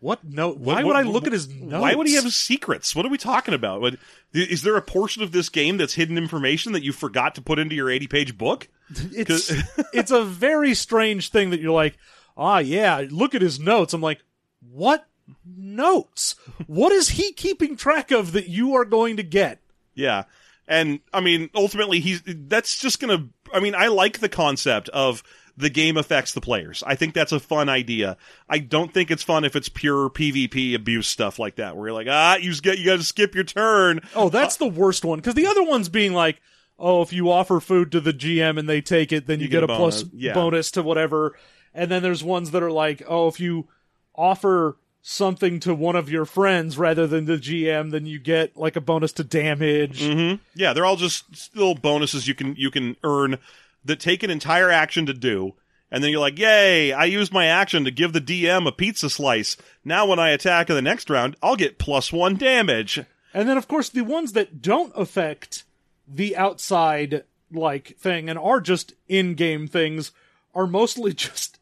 what note? Why What- would I what- look at his notes? Why would he have secrets? What are we talking about? What, is there a portion of this game that's hidden information that you forgot to put into your 80 page book? It's it's a very strange thing that you're like, ah, yeah. Look at his notes. I'm like, what notes? What is he keeping track of that you are going to get? Yeah. And I mean, ultimately, he's that's just gonna. I mean, I like the concept of the game affects the players. I think that's a fun idea. I don't think it's fun if it's pure PvP abuse stuff like that, where you're like, ah, you get you got to skip your turn. Oh, that's the worst one because the other one's being like, oh, if you offer food to the GM and they take it, then you, get get, a a plus. Yeah. bonus to whatever. And then there's ones that are like, oh, if you offer something to one of your friends rather than the GM, then you get like a bonus to damage. hmm Yeah, they're all just little bonuses you can you can earn that take an entire action to do. And then you're like, yay, I used my action to give the DM a pizza slice. Now when I attack in the next round, I'll get plus one damage. And then, of course, the ones that don't affect the outside like thing and are just in-game things are mostly just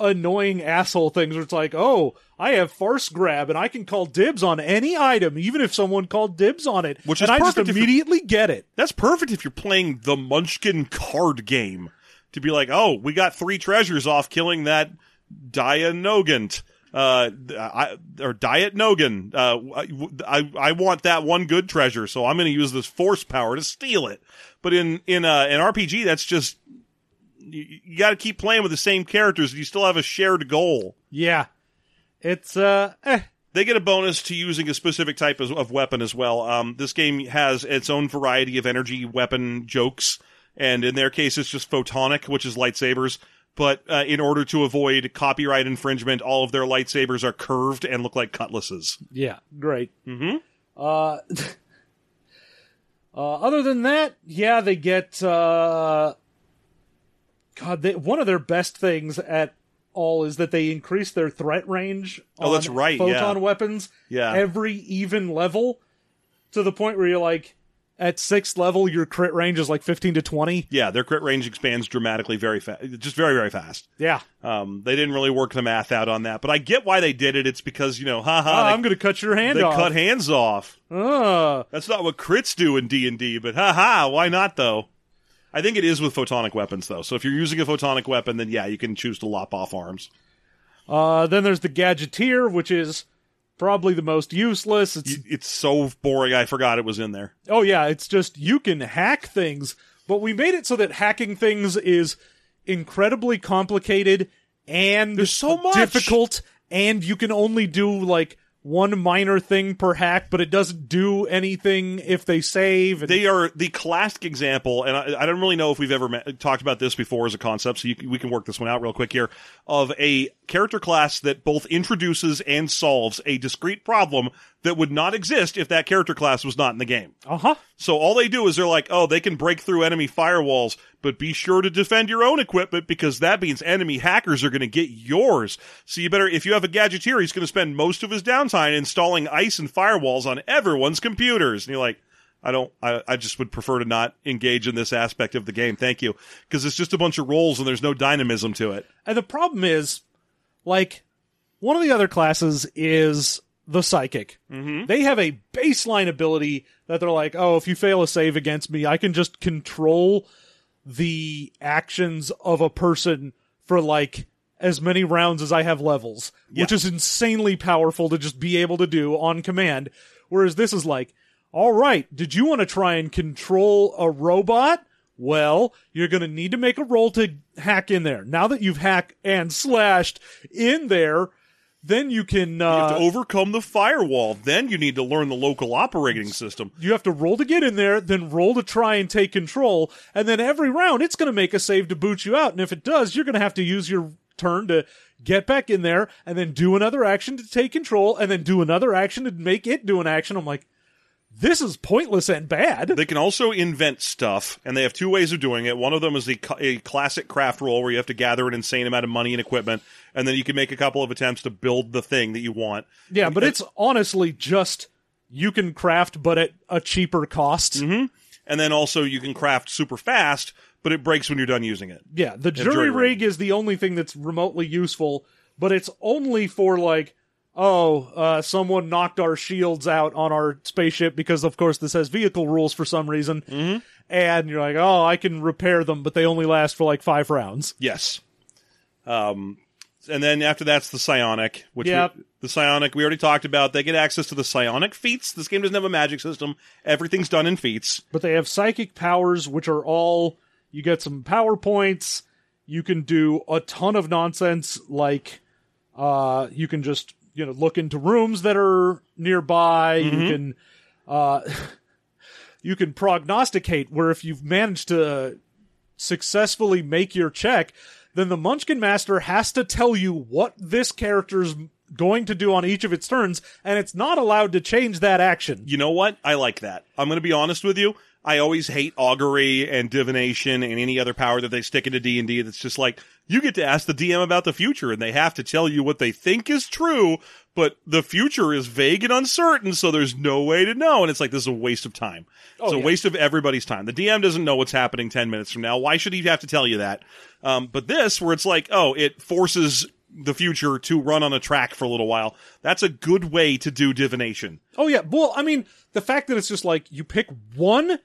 annoying asshole things where it's like, oh, I have farce grab and I can call dibs on any item, even if someone called dibs on it. Which and is I just perfect if you- immediately get it. That's perfect if you're playing the Munchkin card game. To be like, oh, we got three treasures off killing that Dianogant. Uh, I, or Diet Nogan. Uh, I, I want that one good treasure, so I'm going to use this force power to steal it. But in in uh, an RPG, that's just you, you got to keep playing with the same characters. You still have a shared goal. Yeah. It's, uh, eh. They get a bonus to using a specific type of, of weapon as well. Um, this game has its own variety of energy weapon jokes, and in their case, it's just photonic, which is lightsabers. But uh, in order to avoid copyright infringement, all of their lightsabers are curved and look like cutlasses. Yeah, great. Mm-hmm. Uh, uh, other than that, yeah, they get uh, God. They, one of their best things at all is that they increase their threat range. Oh, that's right, Photon yeah. weapons Yeah. every even level to the point where you're like, at sixth level, your crit range is like fifteen to twenty. Yeah, their crit range expands dramatically very fast, just very very fast. Yeah, Um, they didn't really work the math out on that, but I get why they did it. It's because you know, haha, Ah, they, I'm gonna cut your hand they off. cut hands off. Ah. That's not what crits do in D and D, but haha, why not though? I think it is with photonic weapons though. So if you're using a photonic weapon, then yeah, you can choose to lop off arms. Uh, then there's the Gadgeteer, which is probably the most useless. It's Y- It's so boring. I forgot it was in there. Oh yeah, it's just you can hack things, but we made it so that hacking things is incredibly complicated and There's so much. difficult and you can only do like one minor thing per hack, but it doesn't do anything if they save. And, They are the classic example, and I, I don't really know if we've ever met, talked about this before as a concept, so we can work this one out real quick here, of a character class that both introduces and solves a discrete problem that would not exist if that character class was not in the game. uh huh. So all they do is they're like, oh, they can break through enemy firewalls, but be sure to defend your own equipment because that means enemy hackers are going to get yours. So you better, if you have a gadgeteer, he's going to spend most of his downtime installing ice and firewalls on everyone's computers. And you're like, I don't, I, I just would prefer to not engage in this aspect of the game. Thank you. Because it's just a bunch of rolls and there's no dynamism to it. And the problem is, like, one of the other classes is the psychic. Mm-hmm. They have a baseline ability that they're like, oh, if you fail a save against me, I can just control the actions of a person for like as many rounds as I have levels, which is insanely powerful to just be able to do on command. Whereas this is like, all right, did you want to try and control a robot? Well, you're going to need to make a roll to hack in there. Now that you've hacked and slashed in there, then you can You have uh, to overcome the firewall. Then you need to learn the local operating system. you have to roll to get in there, then roll to try and take control, and then every round it's going to make a save to boot you out. And if it does, you're going to have to use your turn to get back in there, and then do another action to take control, and then do another action to make it do an action. I'm like, this is pointless and bad. They can also invent stuff, and they have two ways of doing it. One of them is the a classic craft roll where you have to gather an insane amount of money and equipment, and then you can make a couple of attempts to build the thing that you want. yeah, but it's honestly just you can craft, but at a cheaper cost. Mm-hmm. And then also you can craft super fast, but it breaks when you're done using it. Yeah, the jury jury rig. rig is the only thing that's remotely useful, but it's only for like, oh, uh, someone knocked our shields out on our spaceship because, of course, this has vehicle rules for some reason. Mm-hmm. And you're like, oh, I can repair them, but they only last for like five rounds. Yes. Um, and then after that's the psionic, which we- the psionic we already talked about. They get access to the psionic feats. This game doesn't have a magic system. Everything's done in feats. But they have psychic powers, which are all you get some power points. You can do a ton of nonsense, like uh, you can just you know look into rooms that are nearby. You can uh, you can prognosticate where if you've managed to successfully make your check, then the Munchkin Master has to tell you what this character's going to do on each of its turns, and it's not allowed to change that action. You know what? I like that. I'm going to be honest with you. I always hate augury and divination and any other power that they stick into D and D. That's just like you get to ask the DM about the future, and they have to tell you what they think is true, but the future is vague and uncertain, so there's no way to know. And it's like this is a waste of time. it's a yeah. waste of everybody's time. The DM doesn't know what's happening ten minutes from now. Why should he have to tell you that? Um, but this, where it's like, oh, it forces the future to run on a track for a little while. That's a good way to do divination. Oh yeah, well, I mean, the fact that it's just like you pick one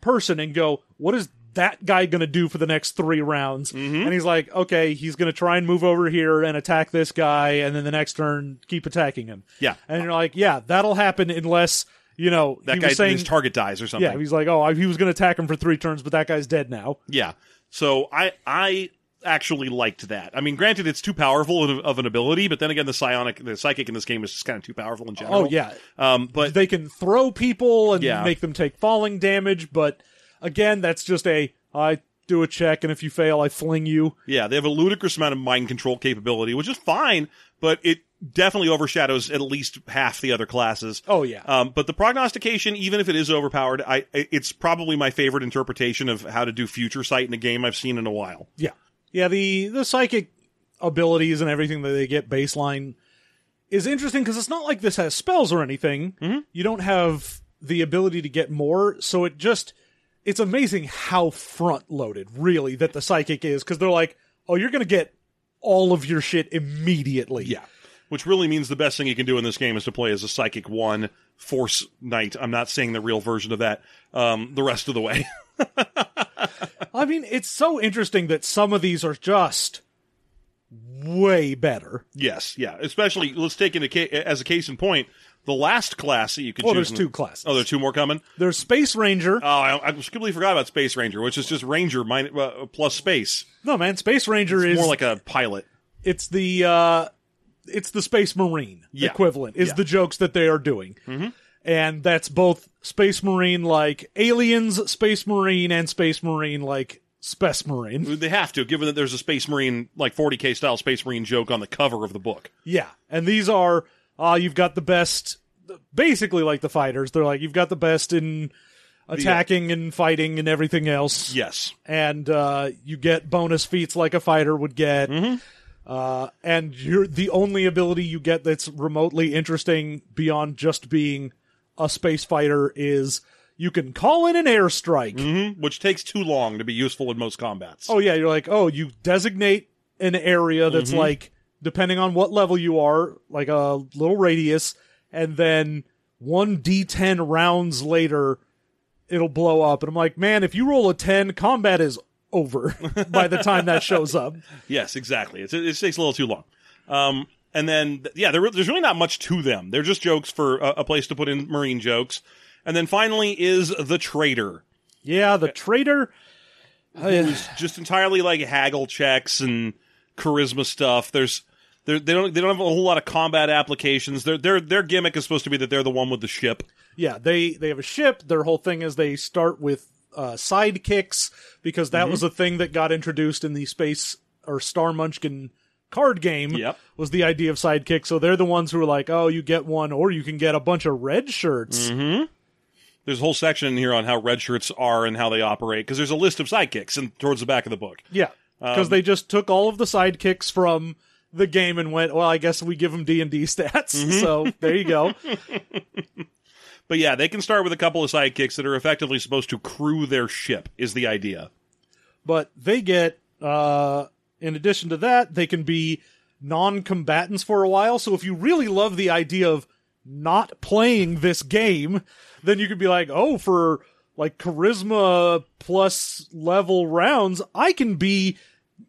person and go, what is that guy going to do for the next three rounds? And he's like, okay, he's going to try and move over here and attack this guy, and then the next turn keep attacking him. Yeah. and you're like, yeah, that'll happen unless you know That guy, saying, his target dies or something. yeah, he's like, oh, I- he was going to attack him for three turns, but that guy's dead now. Yeah. So I I actually liked that. I mean, granted, it's too powerful of, of an ability, but then again, the psionic, the psychic in this game is just kind of too powerful in general. Oh yeah, Um, but they can throw people and Yeah. make them take falling damage, but again, that's just a I do a check, and if you fail, I fling you. yeah, they have a ludicrous amount of mind control capability, which is fine, but it definitely overshadows at least half the other classes. Oh yeah. Um, but the prognostication, even if it is overpowered, I it's probably my favorite interpretation of how to do future sight in a game I've seen in a while. Yeah. Yeah, the the psychic abilities and everything that they get baseline is interesting because it's not like this has spells or anything. You don't have the ability to get more, so it just it's amazing how front loaded really that the psychic is because they're like, "Oh, you're going to get all of your shit immediately." Yeah. Which really means the best thing you can do in this game is to play as a Psychic 1 Force Knight. I'm not saying the real version of that um, the rest of the way. I mean, it's so interesting that some of these are just way better. yes, yeah. Especially, let's take into ca- as a case in point, the last class that you can Well, choose. there's two classes. Oh, there's two more coming? There's Space Ranger. Oh, I, I completely forgot about Space Ranger, which is just Ranger min- uh, plus space. no, man, Space Ranger is More like a pilot. it's the uh it's the Space Marine Yeah. equivalent is Yeah. the jokes that they are doing. And that's both Space Marine like aliens, Space Marine, and Space Marine like Space Marine. They have to, given that there's a Space Marine, like 40k style Space Marine joke on the cover of the book. Yeah, and these are uh you've got the best, basically like the fighters. They're like you've got the best in attacking and fighting and everything else. Yes. and uh, you get bonus feats like a fighter would get. Uh, and you're the only ability you get that's remotely interesting beyond just being a space fighter is you can call in an airstrike. hmm Which takes too long to be useful in most combats. Oh yeah, you're like, oh, you designate an area that's like depending on what level you are, like a little radius, and then one d10 rounds later, it'll blow up. And I'm like, man, if you roll a 10, combat is over by the time that shows up. Yes, exactly. It's, it takes a little too long. Um, and then, yeah, there, there's really not much to them. They're just jokes for a, a place to put in marine jokes. And then finally is the trader, Yeah, the traitor. who's just entirely like haggle checks and charisma stuff. There's they're, they don't they don't have a whole lot of combat applications. Their their their gimmick is supposed to be that they're the one with the ship. Yeah, they they have a ship. Their whole thing is they start with uh, sidekicks because that was a thing that got introduced in the space or Star Munchkin card game. Yep. was the idea of sidekicks. So they're the ones who are like, oh, you get one, or you can get a bunch of red shirts. Hmm. There's a whole section in here on how red shirts are and how they operate because there's a list of sidekicks and towards the back of the book. Yeah, because they just took all of the sidekicks from the game and went, well, I guess we give them D and D stats. So there you go. But yeah, they can start with a couple of sidekicks that are effectively supposed to crew their ship. Is the idea? but they get uh in addition to that they can be non-combatants for a while so if you really love the idea of not playing this game then you could be like oh for like charisma plus level rounds i can be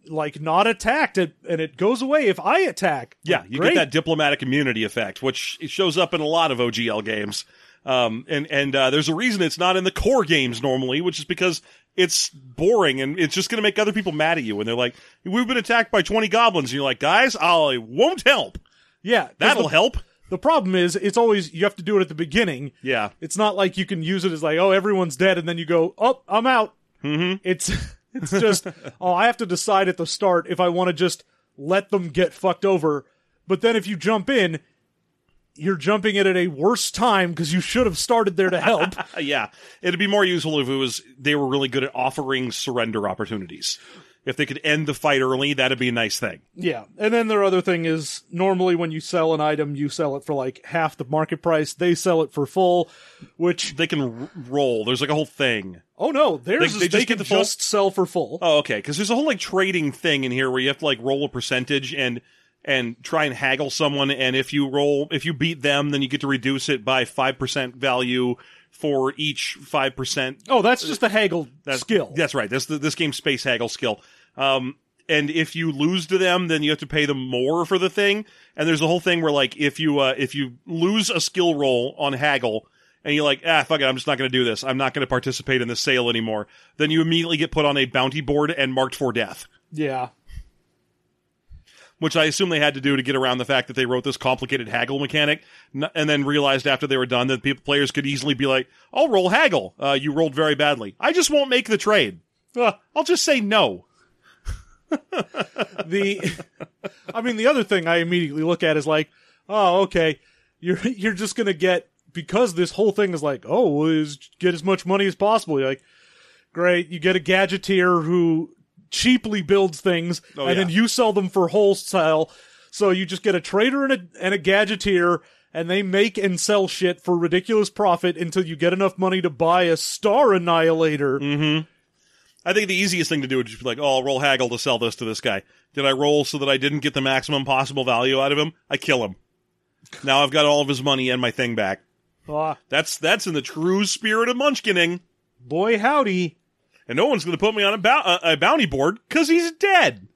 like not attacked and and it goes away if i attack Yeah, you Great. get that diplomatic immunity effect, which shows up in a lot of OGL games. Um, and and uh, there's a reason it's not in the core games normally, which is because it's boring and it's just going to make other people mad at you And they're like, "We've been attacked by 20 goblins," and you're like, "Guys, I won't help. Yeah, That'll the, help." the problem is it's always you have to do it at the beginning Yeah, It's not like you can use it as like, oh, everyone's dead, and then you go, oh, I'm out. Mm-hmm. It's it's just, oh, I have to decide at the start if I want to just let them get fucked over. But then if you jump in, you're jumping in at a worse time because you should have started there to help. Yeah. It'd be more useful if it was they were really good at offering surrender opportunities. If they could end the fight early, that'd be a nice thing. yeah, and then their other thing is normally when you sell an item, you sell it for like half the market price. They sell it for full, which They can r- roll. There's like a whole thing. oh no, theirs They- they they, just can the just sell for full. Oh, okay. Because there's a whole like trading thing in here where you have to like roll a percentage and and try and haggle someone, and if you roll, if you beat them, then you get to reduce it by five percent value for each five percent. Oh, that's just the haggle skill. That's right. That's the, this game's space haggle skill. Um, and if you lose to them, then you have to pay them more for the thing. And there's a whole thing where like if you uh, if you lose a skill roll on haggle. And you're like, ah, fuck it, I'm just not going to do this. I'm not going to participate in the sale anymore. Then you immediately get put on a bounty board and marked for death yeah. Which I assume they had to do to get around the fact that they wrote this complicated haggle mechanic, and then realized after they were done that people, players could easily be like, "I'll roll haggle. Uh, you rolled very badly. I just won't make the trade. Uh, I'll just say no." the I mean the other thing I immediately look at is like, oh, okay, you're you're just gonna get because this whole thing is like, oh, is get as much money as possible. You're like, great, you get a gadgeteer who cheaply builds things, Oh, and then you sell them for wholesale. So you just get a trader and a and a gadgeteer, and they make and sell shit for ridiculous profit until you get enough money to buy a star annihilator. Mm. I think the easiest thing to do would just be like, "Oh, I'll roll haggle to sell this to this guy." Did I roll so that I didn't get the maximum possible value out of him? I kill him. Now I've got all of his money and my thing back. Ah, That's that's in the true spirit of munchkining. boy, howdy. And no one's going to put me on a, bou- a, a bounty board because he's dead.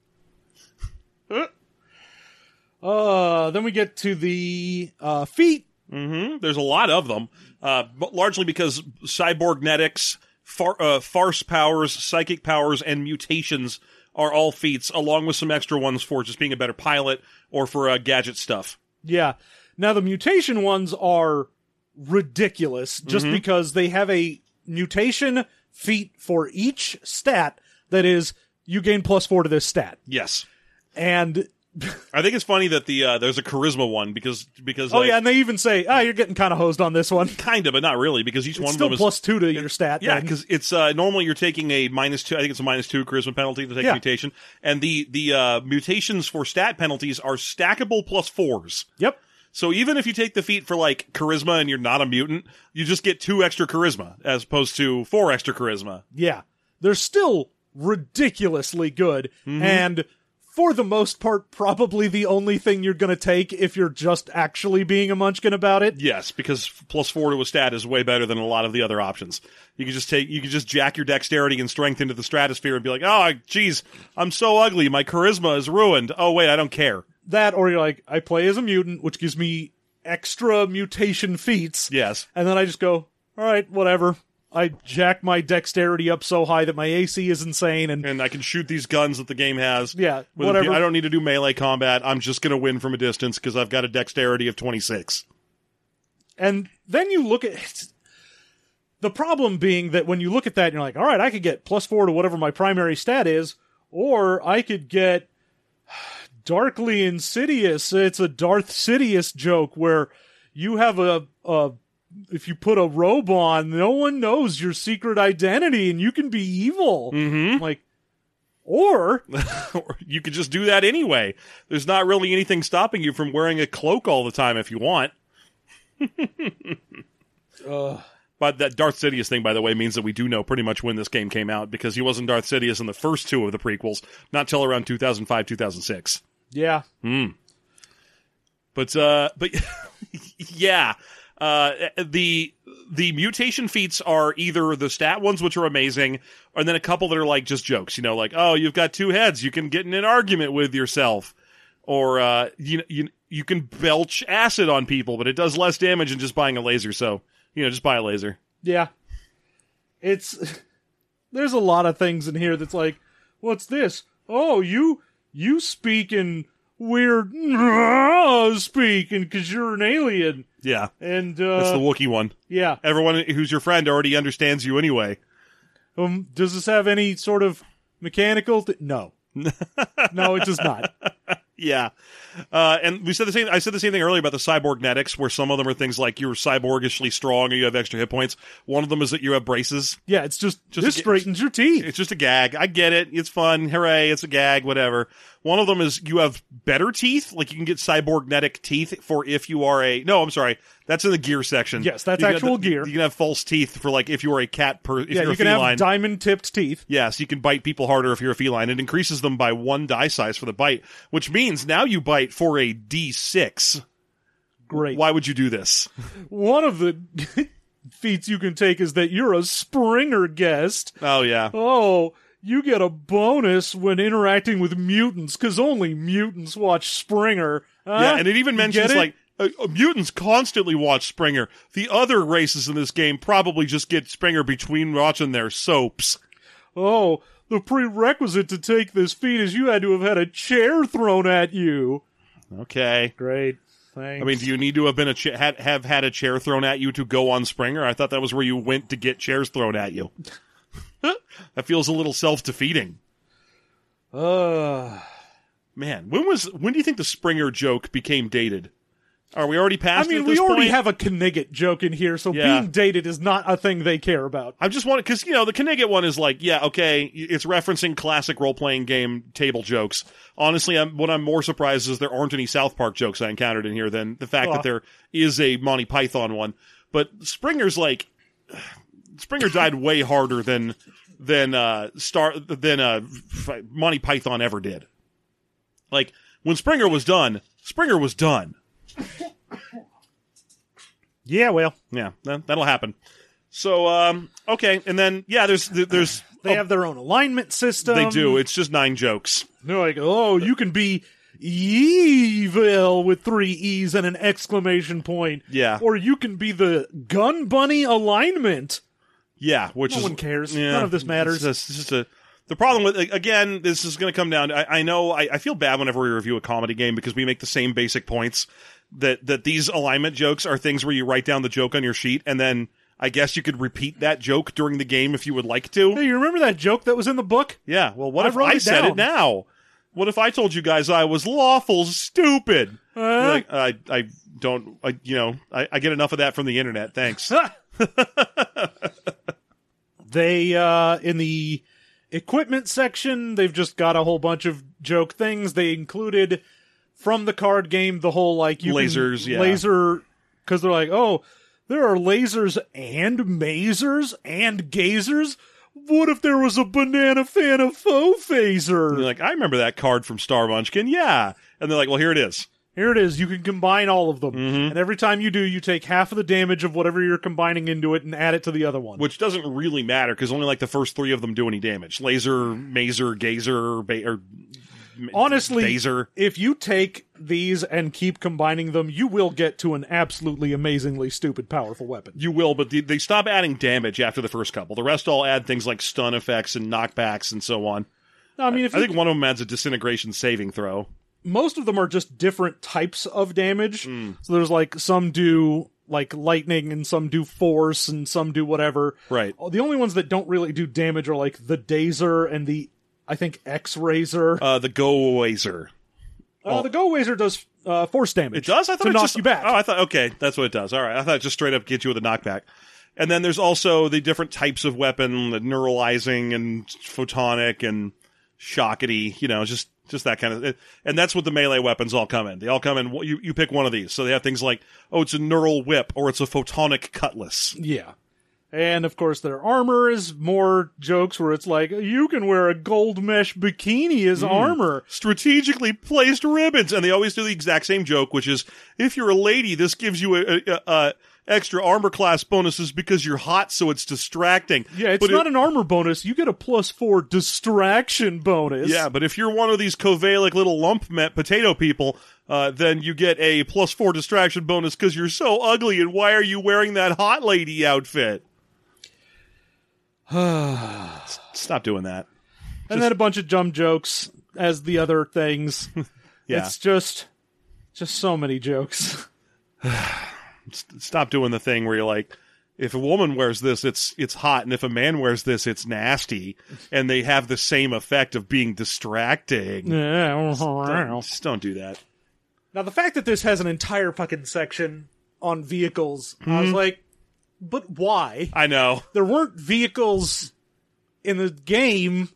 Uh, then we get to the uh, feet. hmm There's a lot of them, uh, but largely because cyborgnetics, far, uh, farce powers, psychic powers, and mutations are all feats, along with some extra ones for just being a better pilot or for uh, gadget stuff. Yeah. Now the mutation ones are ridiculous just because they have a mutation feat for each stat that is you gain plus 4 to this stat. Yes. And I think it's funny that the uh, there's a charisma one because because oh like, yeah, and they even say, "Ah, you're getting kind of hosed on this one." kind of, but not really because each one It's of still them is plus 2 to your stat. Yeah, because it's uh, normally you're taking a minus two. I think it's a minus two charisma penalty to take Yeah. mutation, and the the uh, mutations for stat penalties are stackable plus fours. Yep. So even if you take the feat for like charisma and you're not a mutant, you just get two extra charisma as opposed to four extra charisma. Yeah. They're still ridiculously good Mm-hmm. and for the most part probably the only thing you're going to take if you're just actually being a munchkin about it. Yes, because plus four to a stat is way better than a lot of the other options. You can just take, you can just jack your dexterity and strength into the stratosphere and be like, oh, geez, I'm so ugly, my charisma is ruined. Oh wait, I don't care. That or you're like I play as a mutant which gives me extra mutation feats Yes, and then I just go, "All right, whatever." I jack my dexterity up so high that my AC is insane and and I can shoot these guns that the game has. Yeah, whatever. I don't need to do melee combat. I'm just going to win from a distance because I've got a dexterity of 26. And then you look at the problem being that when you look at that, you're like, all right, I could get plus four to whatever my primary stat is, or I could get darkly insidious. It's a Darth Sidious joke where you have a, a if you put a robe on, no one knows your secret identity and you can be evil. Mm-hmm. Like, or you could just do that anyway. There's not really anything stopping you from wearing a cloak all the time if you want. But that Darth Sidious thing, by the way, means that we do know pretty much when this game came out because he wasn't Darth Sidious in the first two of the prequels, not till around 2005, 2006. Yeah, But uh, but yeah, uh, the the mutation feats are either the stat ones, which are amazing, and then a couple that are like just jokes. You know, like oh, you've got two heads, you can get in an argument with yourself, or uh, you you you can belch acid on people, but it does less damage than just buying a laser. So you know, just buy a laser. Yeah. It's there's a lot of things in here that's like, what's this? Oh, you you speak in weird speaking because you're an alien. Yeah, And that's the uh Wookiee one. yeah. Everyone who's your friend already understands you anyway. Um does this have any sort of mechanical th- no. no, it does not. Yeah, uh, and we said the same. I said the same thing earlier about the cyborgnetics, where some of them are things like you're cyborgishly strong or you have extra hit points. One of them is that you have braces. Yeah, it's just, Just this a- straightens your teeth. It's just a gag. I get it. It's fun. Hooray! It's a gag. Whatever. One of them is you have better teeth. Like you can get cyborgnetic teeth for if you are a. No, I'm sorry. That's in the gear section. Yes, that's You actual the- gear. You can have false teeth for like if you are a cat. Per, if yeah, you're you a can feline. have diamond tipped teeth. Yes, you can bite people harder if you're a feline. It increases them by one die size for the bite, which means now you bite for a D6. Great. Why would you do this? One of the feats you can take is that you're a Springer guest. Oh yeah, Oh, you get a bonus when interacting with mutants because only mutants watch Springer. Huh? yeah, and it even mentions it? like uh, uh, mutants constantly watch Springer. The other races in this game probably just get Springer between watching their soaps. oh, the prerequisite to take this feat is you had to have had a chair thrown at you. Okay. Great. Thanks. I mean, do you need to have been a cha- have had a chair thrown at you to go on Springer? I thought that was where you went to get chairs thrown at you. that feels a little self defeating. uh, Man, when was when do you think the Springer joke became dated? Are we already I past it mean, we already point? have a Knigget joke in here, so Yeah. being dated is not a thing they care about. I just want because you know the Knigget one is like, yeah, okay, it's referencing classic role playing game table jokes. Honestly, I'm, what I'm more surprised is there aren't any South Park jokes I encountered in here than the fact that there is a Monty Python one. But Springer's like Springer died way harder than than uh Star than uh Monty Python ever did. Like when Springer was done, Springer was done. Yeah, well, Yeah, that, that'll happen. So um okay, and then yeah, there's there's they have their own alignment system. They do. It's just nine jokes. They're like, oh, you can be evil with three E's and an exclamation point. Yeah. Or you can be the gun bunny alignment. Yeah, which No is one cares. yeah, None of this matters. It's just, it's just a The problem with again, this is going to come down. I, I know I, I feel bad whenever we review a comedy game because we make the same basic points that that these alignment jokes are things where you write down the joke on your sheet and then I guess you could repeat that joke during the game if you would like to. Hey, you remember that joke that was in the book? Yeah. Well, what I if I it said down. it now? What if I told you guys I was lawful stupid? Uh, like, I I don't I, you know I, I get enough of that from the internet. Thanks. they uh in the equipment section they've just got a whole bunch of joke things they included from the card game the whole like Lasers, yeah. laser because they're like oh there are lasers and mazers and gazers what if there was a banana fan of faux And phaser you're like, I remember that card from Star Munchkin. Yeah. And they're like, well, here it is. Here it is you can combine all of them Mm-hmm. and every time you do you take half of the damage of whatever you're combining into it and add it to the other one Which doesn't really matter because only like the first three of them do any damage. Laser, mazer, gazer, ba- or Honestly, Baser. if you take these and keep combining them, you will get to an absolutely amazingly stupid powerful weapon. You will, but they, they stop adding damage after the first couple. The rest all add things like stun effects and knockbacks and so on. I mean, if I you, think one of them adds a disintegration saving throw. Most of them are just different types of damage. Hmm. So there's like some do like lightning and some do force and some do whatever. Right. Oh, The only ones that don't really do damage are like the Dazer and the I think X Razor. Uh, the Go Wazer. Uh, the Go Razor does uh, force damage. It does? I thought to it knock just, you back. Oh, I thought okay, that's what it does. All right, I thought it just straight up get you with a knockback. And then there's also the different types of weapon, the neuralizing and photonic and shockety. You know, just just that kind of. And that's what the melee weapons all come in. They all come in. You you pick one of these. So they have things like oh, it's a neural whip or it's a photonic cutlass. Yeah. And of course, their armor is more jokes where it's like, you can wear a gold mesh bikini as hmm. armor. strategically placed ribbons, and they always do the exact same joke, which is if you're a lady, this gives you a, a, a extra armor class bonuses because you're hot, so it's distracting. Yeah, it's But not if- an armor bonus. You get a plus four distraction bonus. Yeah, but if you're one of these Kovalic little lump met potato people, uh, then you get a plus four distraction bonus because you're so ugly. And why are you wearing that hot lady outfit? Stop doing that. and then a bunch of dumb jokes as the other things. Yeah, It's just, just so many jokes. S- stop doing the thing where you're like, if a woman wears this, it's it's hot, and if a man wears this, it's nasty, and they have the same effect of being distracting. now, Just don't do that. Now the fact that this has an entire fucking section on vehicles, I was mm-hmm. like, but why? I know. there weren't vehicles in the game,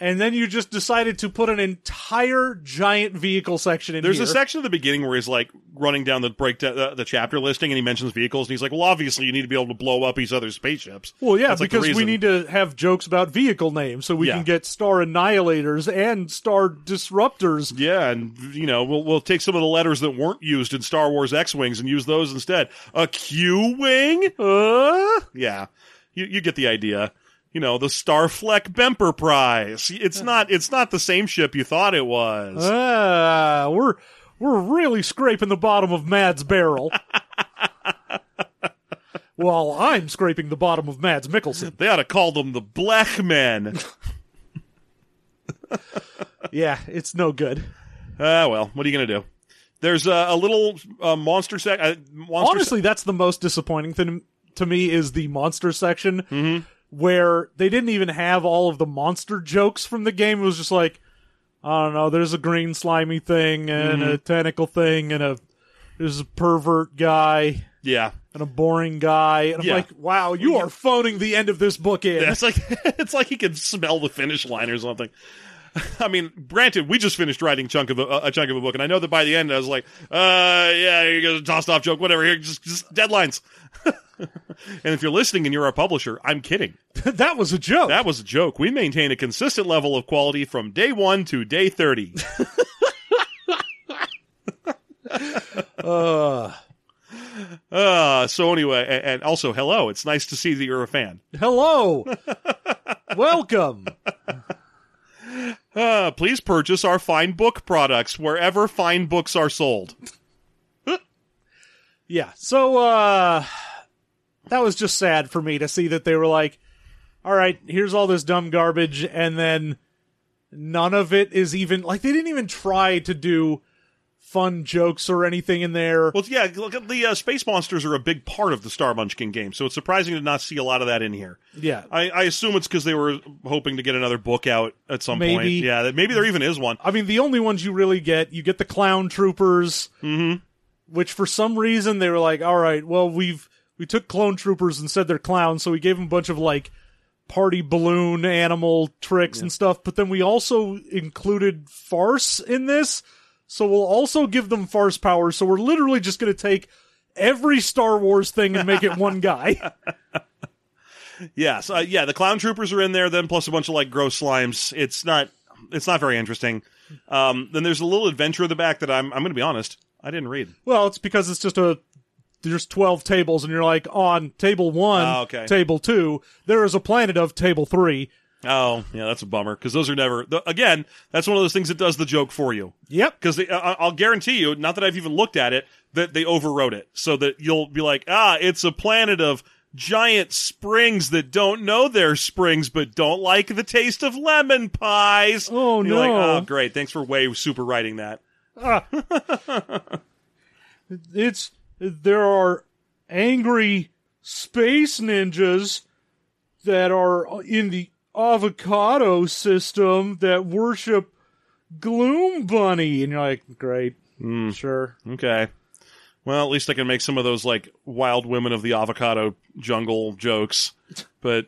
and then you just decided to put an entire giant vehicle section in There's here. a section at the beginning where he's like running down the break uh, the chapter listing, and he mentions vehicles, and he's like, "Well, obviously, you need to be able to blow up these other spaceships." well, yeah, That's like because we need to have jokes about vehicle names so we Yeah. can get Star Annihilators and Star Disruptors. Yeah, and you know, we'll we'll take some of the letters that weren't used in Star Wars X wings and use those instead. A Q wing? Uh, Yeah, you you get the idea. You know, the Starfleck Bemper Prize. It's not it's not the same ship you thought it was. ah, we're we're really scraping the bottom of Mad's barrel. While I'm scraping the bottom of Mads Mikkelsen. they ought to call them the Black Men. Yeah, it's no good. Ah, well, what are you gonna do? There's a, a little uh, monster sec. Uh, monster honestly that's the most disappointing thing to me is the monster section Mm-hmm. Where they didn't even have all of the monster jokes from the game it was just like i don't know there's a green slimy thing and Mm-hmm. a tentacle thing and a there's a pervert guy yeah, and a boring guy and i'm Yeah. like wow you are phoning the end of this book in it's like it's like he can smell the finish line or something. I mean, granted, we just finished writing chunk of a, a chunk of a book, and I know that by the end, I was like, "Uh, yeah, you got a tossed off joke, whatever. Here, just, just deadlines." and if you're listening and you're our publisher, I'm kidding. that was a joke That was a joke. We maintain a consistent level of quality from day one to day thirty. uh, Uh, so anyway, and, and also, hello. It's nice to see that you're a fan. hello welcome Uh, please purchase our fine book products wherever fine books are sold. Yeah. So uh that was just sad for me to see that they were like, all right, here's all this dumb garbage, and then none of it is even like they didn't even try to do fun jokes or anything in there. Well, yeah, look at the uh, space monsters are a big part of the Star Munchkin game, so it's surprising to not see a lot of that in here. yeah, I, I assume it's because they were hoping to get another book out at some point. Yeah, that maybe there even is one. I mean, the only ones you really get, you get the clown troopers, Mm-hmm. which for some reason they were like, all right, well, we've we took clone troopers and said they're clowns, so we gave them a bunch of like party balloon animal tricks and stuff. But then we also included farce in this, so we'll also give them farce powers. So we're literally just going to take every Star Wars thing and make it one guy. Yes, uh, yeah, the clown troopers are in there, then plus a bunch of like gross slimes. It's not, it's not very interesting. Um, then there's a little adventure at the back that I'm, I'm going to be honest, I didn't read. Well, it's because it's just a there's 12 tables and you're like on table 1, Oh, okay. table 2, there is a planet of table 3. Oh, yeah, that's a bummer because those are never. The, again, that's one of those things that does the joke for you. Yep. Because I'll guarantee you, not that I've even looked at it, that they overwrote it so that you'll be like, ah, it's a planet of giant springs that don't know they're springs but don't like the taste of lemon pies. Oh, you're like, no. oh, great. Thanks for way super writing that. It's there are angry space ninjas that are in the avocado system that worship Gloom Bunny and you're like, great. Hmm. Sure. Okay. Well, at least I can make some of those like wild women of the avocado jungle jokes. But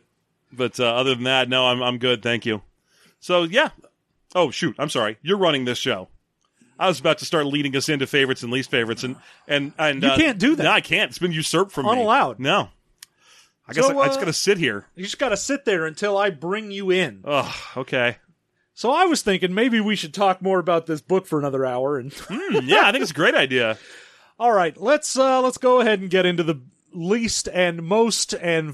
but uh, other than that, no, I'm I'm good, thank you. So yeah. Oh shoot, I'm sorry. You're running this show. I was about to start leading us into favorites and least favorites, and and and You uh, can't do that. No, I can't. It's been usurped from me. Unallowed. No. I guess So, I, I just uh, gotta sit here. You just got to sit there until I bring you in. Ugh. Okay. So I was thinking maybe we should talk more about this book for another hour and Hmm, yeah, I think it's a great idea. All right, let's uh let's go ahead and get into the least and most and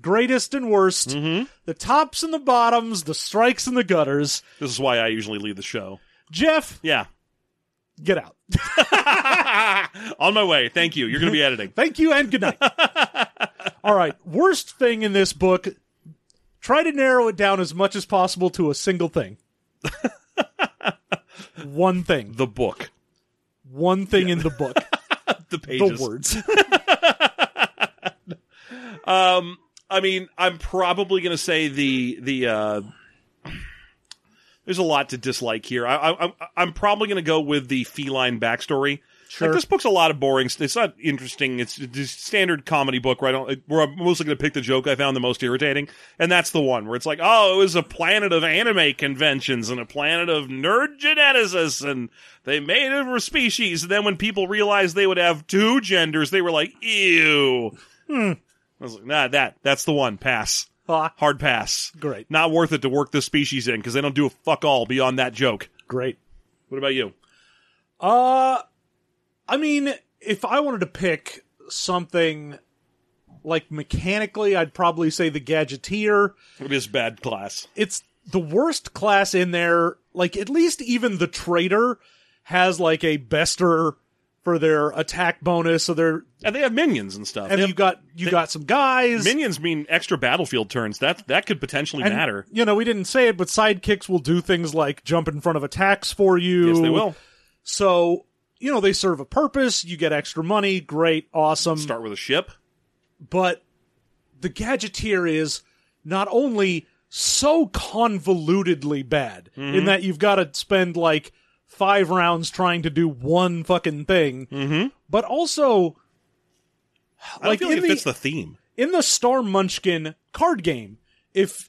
greatest and worst, Mm-hmm. the tops and the bottoms, the strikes and the gutters. This is why I usually lead the show. Jeff, Yeah. get out. On my way. Thank you. You're gonna be editing. Thank you and good night. All right, worst thing in this book. Try to narrow it down as much as possible to a single thing. One thing. The book. One thing in the book. The pages. the words. Um, I mean, I'm probably going to say the the. Uh, there's a lot to dislike here. I, I, I- I'm probably going to go with the feline backstory. Sure. Like this book's a lot of boring. It's not interesting. It's a standard comedy book where I don't. Where I'm mostly going to pick the joke I found the most irritating, and that's the one where it's like, oh, it was a planet of anime conventions and a planet of nerd geneticists, and they made it for species. And then when people realized they would have two genders, they were like, ew. I was like, nah, that that's the one. Pass. Ah, Hard pass. great. Not worth it to work this species in because they don't do a fuck all beyond that joke. Great. What about you? Uh, I mean, if I wanted to pick something like mechanically, I'd probably say the Gadgeteer. It is bad class. It's the worst class in there. Like, at least even the Traitor has like a bester for their attack bonus. So they're, And they have minions and stuff. and you got, you got some guys. minions mean extra battlefield turns. That that could potentially and, matter. You know, we didn't say it, but sidekicks will do things like jump in front of attacks for you. Yes, they will. So, you know, they serve a purpose. You get extra money. Great. Awesome. Start with a ship. but the gadgeteer is not only so convolutedly bad in that you've got to spend like five rounds trying to do one fucking thing, Mm-hmm. but also I Like, feel like it the- fits the theme. in the Star Munchkin card game, if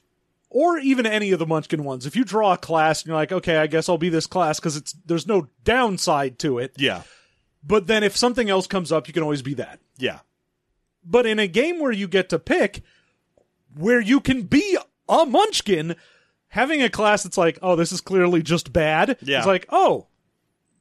or even any of the Munchkin ones, if you draw a class and you're like, okay, I guess I'll be this class because it's there's no downside to it. Yeah, But then if something else comes up, you can always be that. yeah, But in a game where you get to pick, where you can be a munchkin, having a class that's like, oh, this is clearly just bad. Yeah. It's like, oh,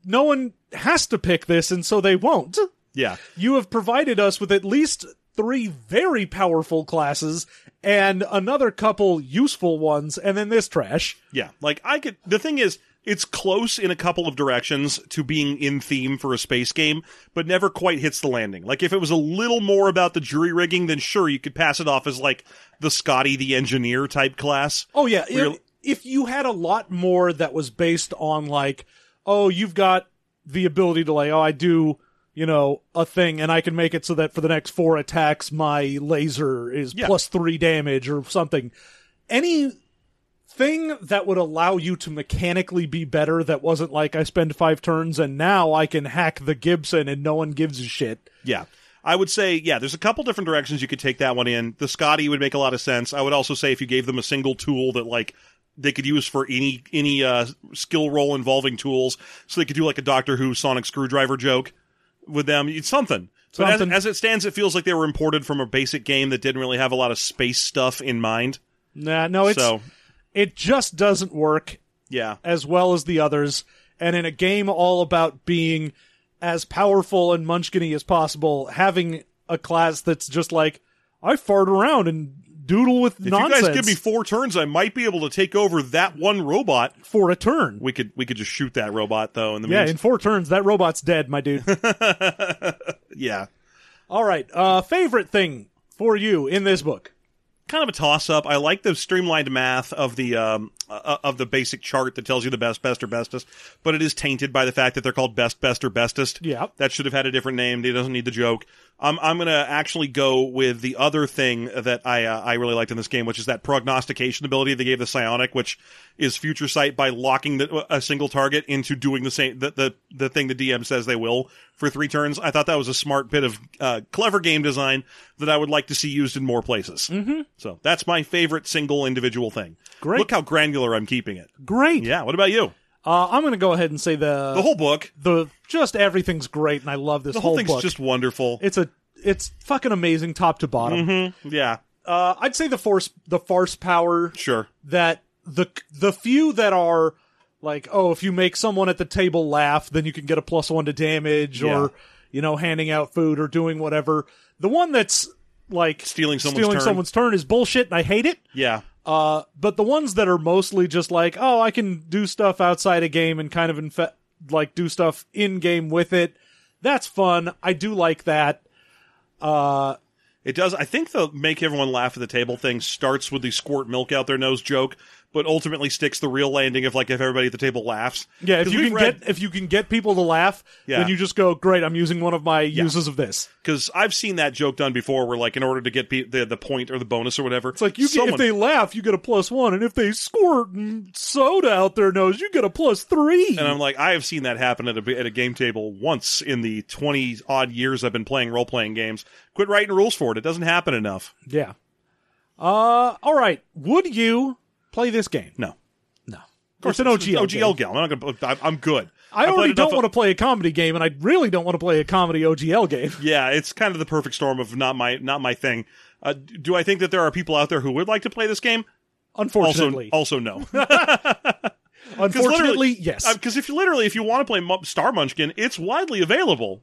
no one has to pick this, and so they won't. yeah. You have provided us with at least three very powerful classes and another couple useful ones, and then this trash. Yeah, like I could. The thing is, it's close in a couple of directions to being in theme for a space game, but never quite hits the landing. Like if it was a little more about the jury rigging, then sure you could pass it off as like the Scotty the engineer type class. Oh yeah, if, if you had a lot more that was based on like, oh, you've got the ability to like, oh, I do, you know, a thing, and I can make it so that for the next four attacks, my laser is Yeah. plus three damage or something. Any thing that would allow you to mechanically be better that wasn't like I spend five turns and now I can hack the Gibson and no one gives a shit. Yeah. I would say, yeah, there's a couple different directions you could take that one in. The Scotty would make a lot of sense. I would also say if you gave them a single tool that like they could use for any any uh, skill roll involving tools, so they could do like a Doctor Who Sonic screwdriver joke with them. It's something. But as, as it stands, it feels like they were imported from a basic game that didn't really have a lot of space stuff in mind. Nah, no, it's so it just doesn't work yeah, as well as the others, and in a game all about being as powerful and munchkiny as possible, having a class that's just like I fart around and doodle with if nonsense you guys give me four turns, I might be able to take over that one robot. for a turn. We could we could just shoot that robot though. In the Yeah, in four turns, that robot's dead, my dude. yeah. all right, uh, favorite thing for you in this book? kind of a toss up. I like the streamlined math of the um, uh, of the basic chart that tells you the best, best, or bestest, but it is tainted by the fact that they're called best, best, or bestest. Yeah. that should have had a different name. It doesn't need the joke. Um, I'm gonna actually go with the other thing that I uh, I really liked in this game, which is that prognostication ability they gave the psionic, which is future sight by locking the, a single target into doing the same the, the the thing the DM says they will for three turns. I thought that was a smart bit of uh, clever game design that I would like to see used in more places. Mm-hmm. So that's my favorite single individual thing. Great. Look how granular I'm keeping it. Great. Yeah. What about you? Uh, I'm going to go ahead and say the The whole book. the just everything's great, and I love this The whole, thing's book. just wonderful. it's a it's fucking amazing top to bottom. yeah. Uh, I'd say the force the farce power Sure. that the the few that are like oh if you make someone at the table laugh then you can get a plus one to damage Yeah. or you know handing out food or doing whatever the one that's like Stealing someone's stealing turn. someone's turn is bullshit and I hate it Yeah. Uh but the ones that are mostly just like oh I can do stuff outside a game and kind of infe- like do stuff in game with it that's fun I do like that uh It does. I think the make everyone laugh at the table thing starts with the squirt milk out their nose joke, but ultimately sticks the real landing of like if everybody at the table laughs. Yeah, if you can read- get if you can get people to laugh, Yeah. then you just go, "Great, I'm using one of my uses of this." because I've seen that joke done before, where like in order to get pe- the the point or the bonus or whatever, It's like you get, if they laugh, you get a plus one, and if they squirt soda out their nose, you get a plus three. And I'm like, I have seen that happen at a at a game table once in the twenty odd years I've been playing role playing games. Quit writing rules for it. It doesn't happen enough. yeah. Uh, all right. Would you play this game? No. No. Of course, an OGL. OGL game. game. I'm not gonna. I'm, I'm good. I already don't want to. to play a comedy game, and I really don't want to play a comedy OGL game. Yeah, it's kind of the perfect storm of not my not my thing. Uh, do I think that there are people out there who would like to play this game? Unfortunately, also no. unfortunately, yes. Because if you literally, if you want to play Mu- Star Munchkin, it's widely available,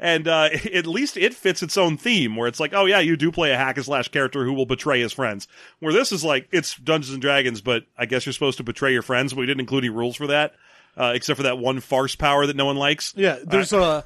and uh, at least it fits its own theme. Where it's like, oh yeah, you do play a hack and slash character who will betray his friends. Where this is like, it's Dungeons and Dragons, but I guess you're supposed to betray your friends. But we didn't include any rules for that, uh, except for that one farce power that no one likes. Yeah, there's a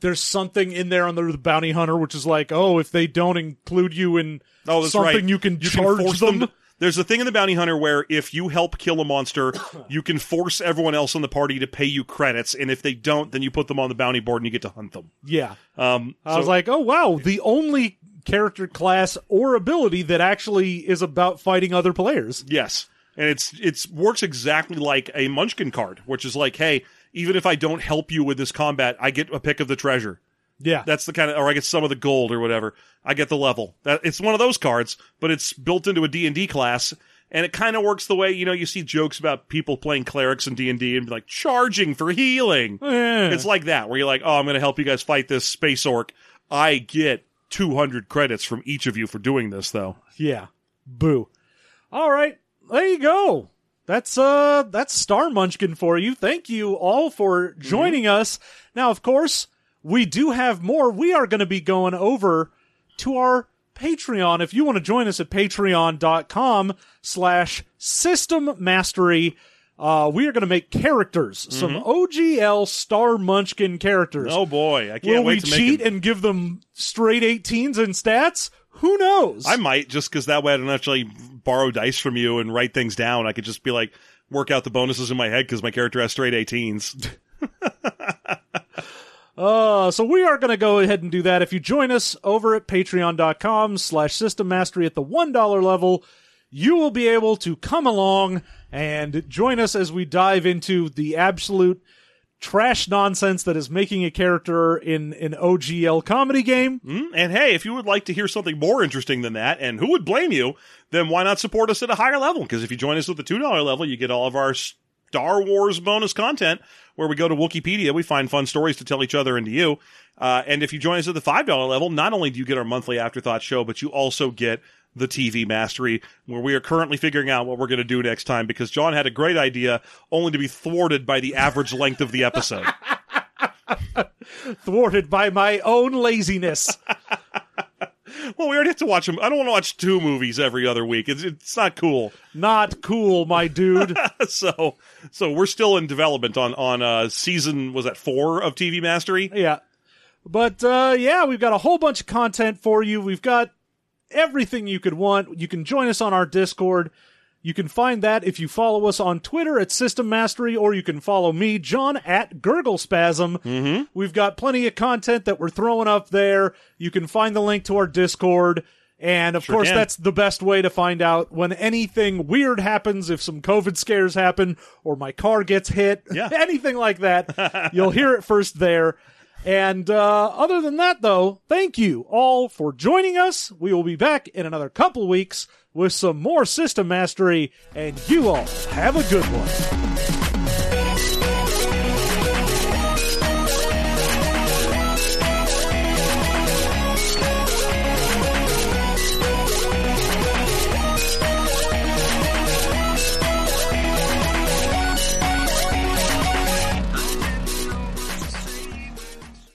there's something in there under the bounty hunter, which is like, oh, if they don't include you in Oh, something, right. you can You charge can force them. There's a thing in the bounty hunter where if you help kill a monster, you can force everyone else in the party to pay you credits, and if they don't, then you put them on the bounty board and you get to hunt them. Yeah, Um, I was like, oh wow, the only character class or ability that actually is about fighting other players. Yes, and it's it's works exactly like a Munchkin card, which is like, hey, even if I don't help you with this combat, I get a pick of the treasure. Yeah, That's the kind of, or I get some of the gold or whatever. I get the level. That it's one of those cards, but it's built into a D and D class, and it kind of works the way you know you see jokes about people playing clerics in D and be like charging for healing. Eh. It's like that where you're like, oh, I'm going to help you guys fight this space orc. I get 200 credits from each of you for doing this, though. yeah, boo. All right, there you go. That's uh that's Star Munchkin for you. Thank you all for joining us. Now, of course, we do have more. We are going to be going over to our Patreon. If you want to join us at patreon.com slash system mastery, uh, we are going to make characters, some OGL Star Munchkin characters. Oh boy, I can't Will we wait to cheat and give them straight 18s and stats? Who knows? I might just because that way I don't actually borrow dice from you and write things down. I could just be like work out the bonuses in my head because my character has straight 18s. Uh, so we are going to go ahead and do that. If you join us over at patreon.com slash system mastery at the $1 level, you will be able to come along and join us as we dive into the absolute trash nonsense that is making a character in an OGL comedy game. Mm, And hey, if you would like to hear something more interesting than that, and who would blame you, then why not support us at a higher level? Because if you join us at the $2 level, you get all of our Star Wars bonus content where we go to Wikipedia, we find fun stories to tell each other and to you. Uh, and if you join us at the $5 level, not only do you get our monthly afterthought show, but you also get the TV mastery where we are currently figuring out what we're going to do next time because John had a great idea only to be thwarted by the average length of the episode. Thwarted by my own laziness. Well, we already have to watch them. I don't want to watch two movies every other week. It's it's not cool. Not cool, my dude. so so we're still in development on on uh season was that four of TV Mastery. Yeah. But uh yeah, we've got a whole bunch of content for you. We've got everything you could want. You can join us on our Discord. You can find that if you follow us on Twitter at System Mastery, or you can follow me, John, at Gurglespasm. Mm-hmm. We've got plenty of content that we're throwing up there. You can find the link to our Discord. And of course, can. that's the best way to find out when anything weird happens, if some COVID scares happen, or my car gets hit, Yeah. anything like that. You'll hear it first there. And uh, other than that, though, thank you all for joining us. We will be back in another couple weeks with some more system mastery, and you all have a good one.